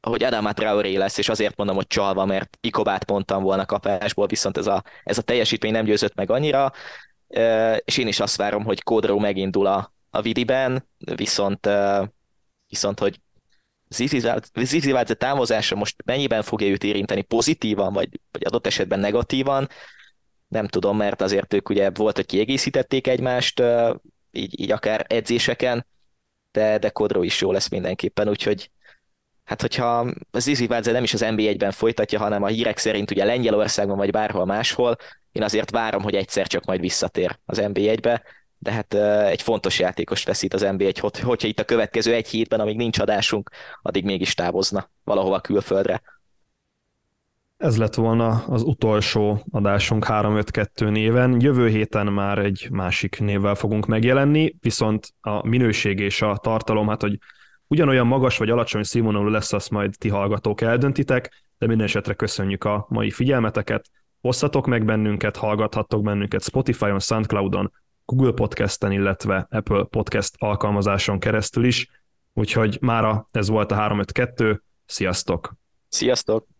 hogy Adama Traoré lesz, és azért mondom, hogy csalva, mert Ikobát mondtam volna kapásból, viszont ez a, ez a teljesítmény nem győzött meg annyira, és én is azt várom, hogy Kódró megindul a, a Vidiben, viszont, viszont hogy Zizivádze távozása most mennyiben fogja őt érinteni? Pozitívan, vagy, vagy adott esetben negatívan, nem tudom, mert azért ők ugye volt, hogy kiegészítették egymást, így, így akár edzéseken, de, de Kodró is jó lesz mindenképpen, úgyhogy hát hogyha az Izivádze nem is az NB1-ben folytatja, hanem a hírek szerint ugye Lengyelországban vagy bárhol máshol, én azért várom, hogy egyszer csak majd visszatér az NB1-be, de hát egy fontos játékos veszít az NB1, hogy, hogyha itt a következő egy hétben, amíg nincs adásunk, addig mégis távozna valahova külföldre. Ez lett volna az utolsó adásunk 3-5-2 néven. Jövő héten már egy másik névvel fogunk megjelenni, viszont a minőség és a tartalom, hát hogy ugyanolyan magas vagy alacsony színvonalú lesz, azt majd ti hallgatók eldöntitek, de minden esetre köszönjük a mai figyelmeteket. Osszatok meg bennünket, hallgathattok bennünket Spotify-on, Soundcloud-on, Google Podcast-en, illetve Apple Podcast alkalmazáson keresztül is. Úgyhogy mára ez volt a 352. Sziasztok! Sziasztok!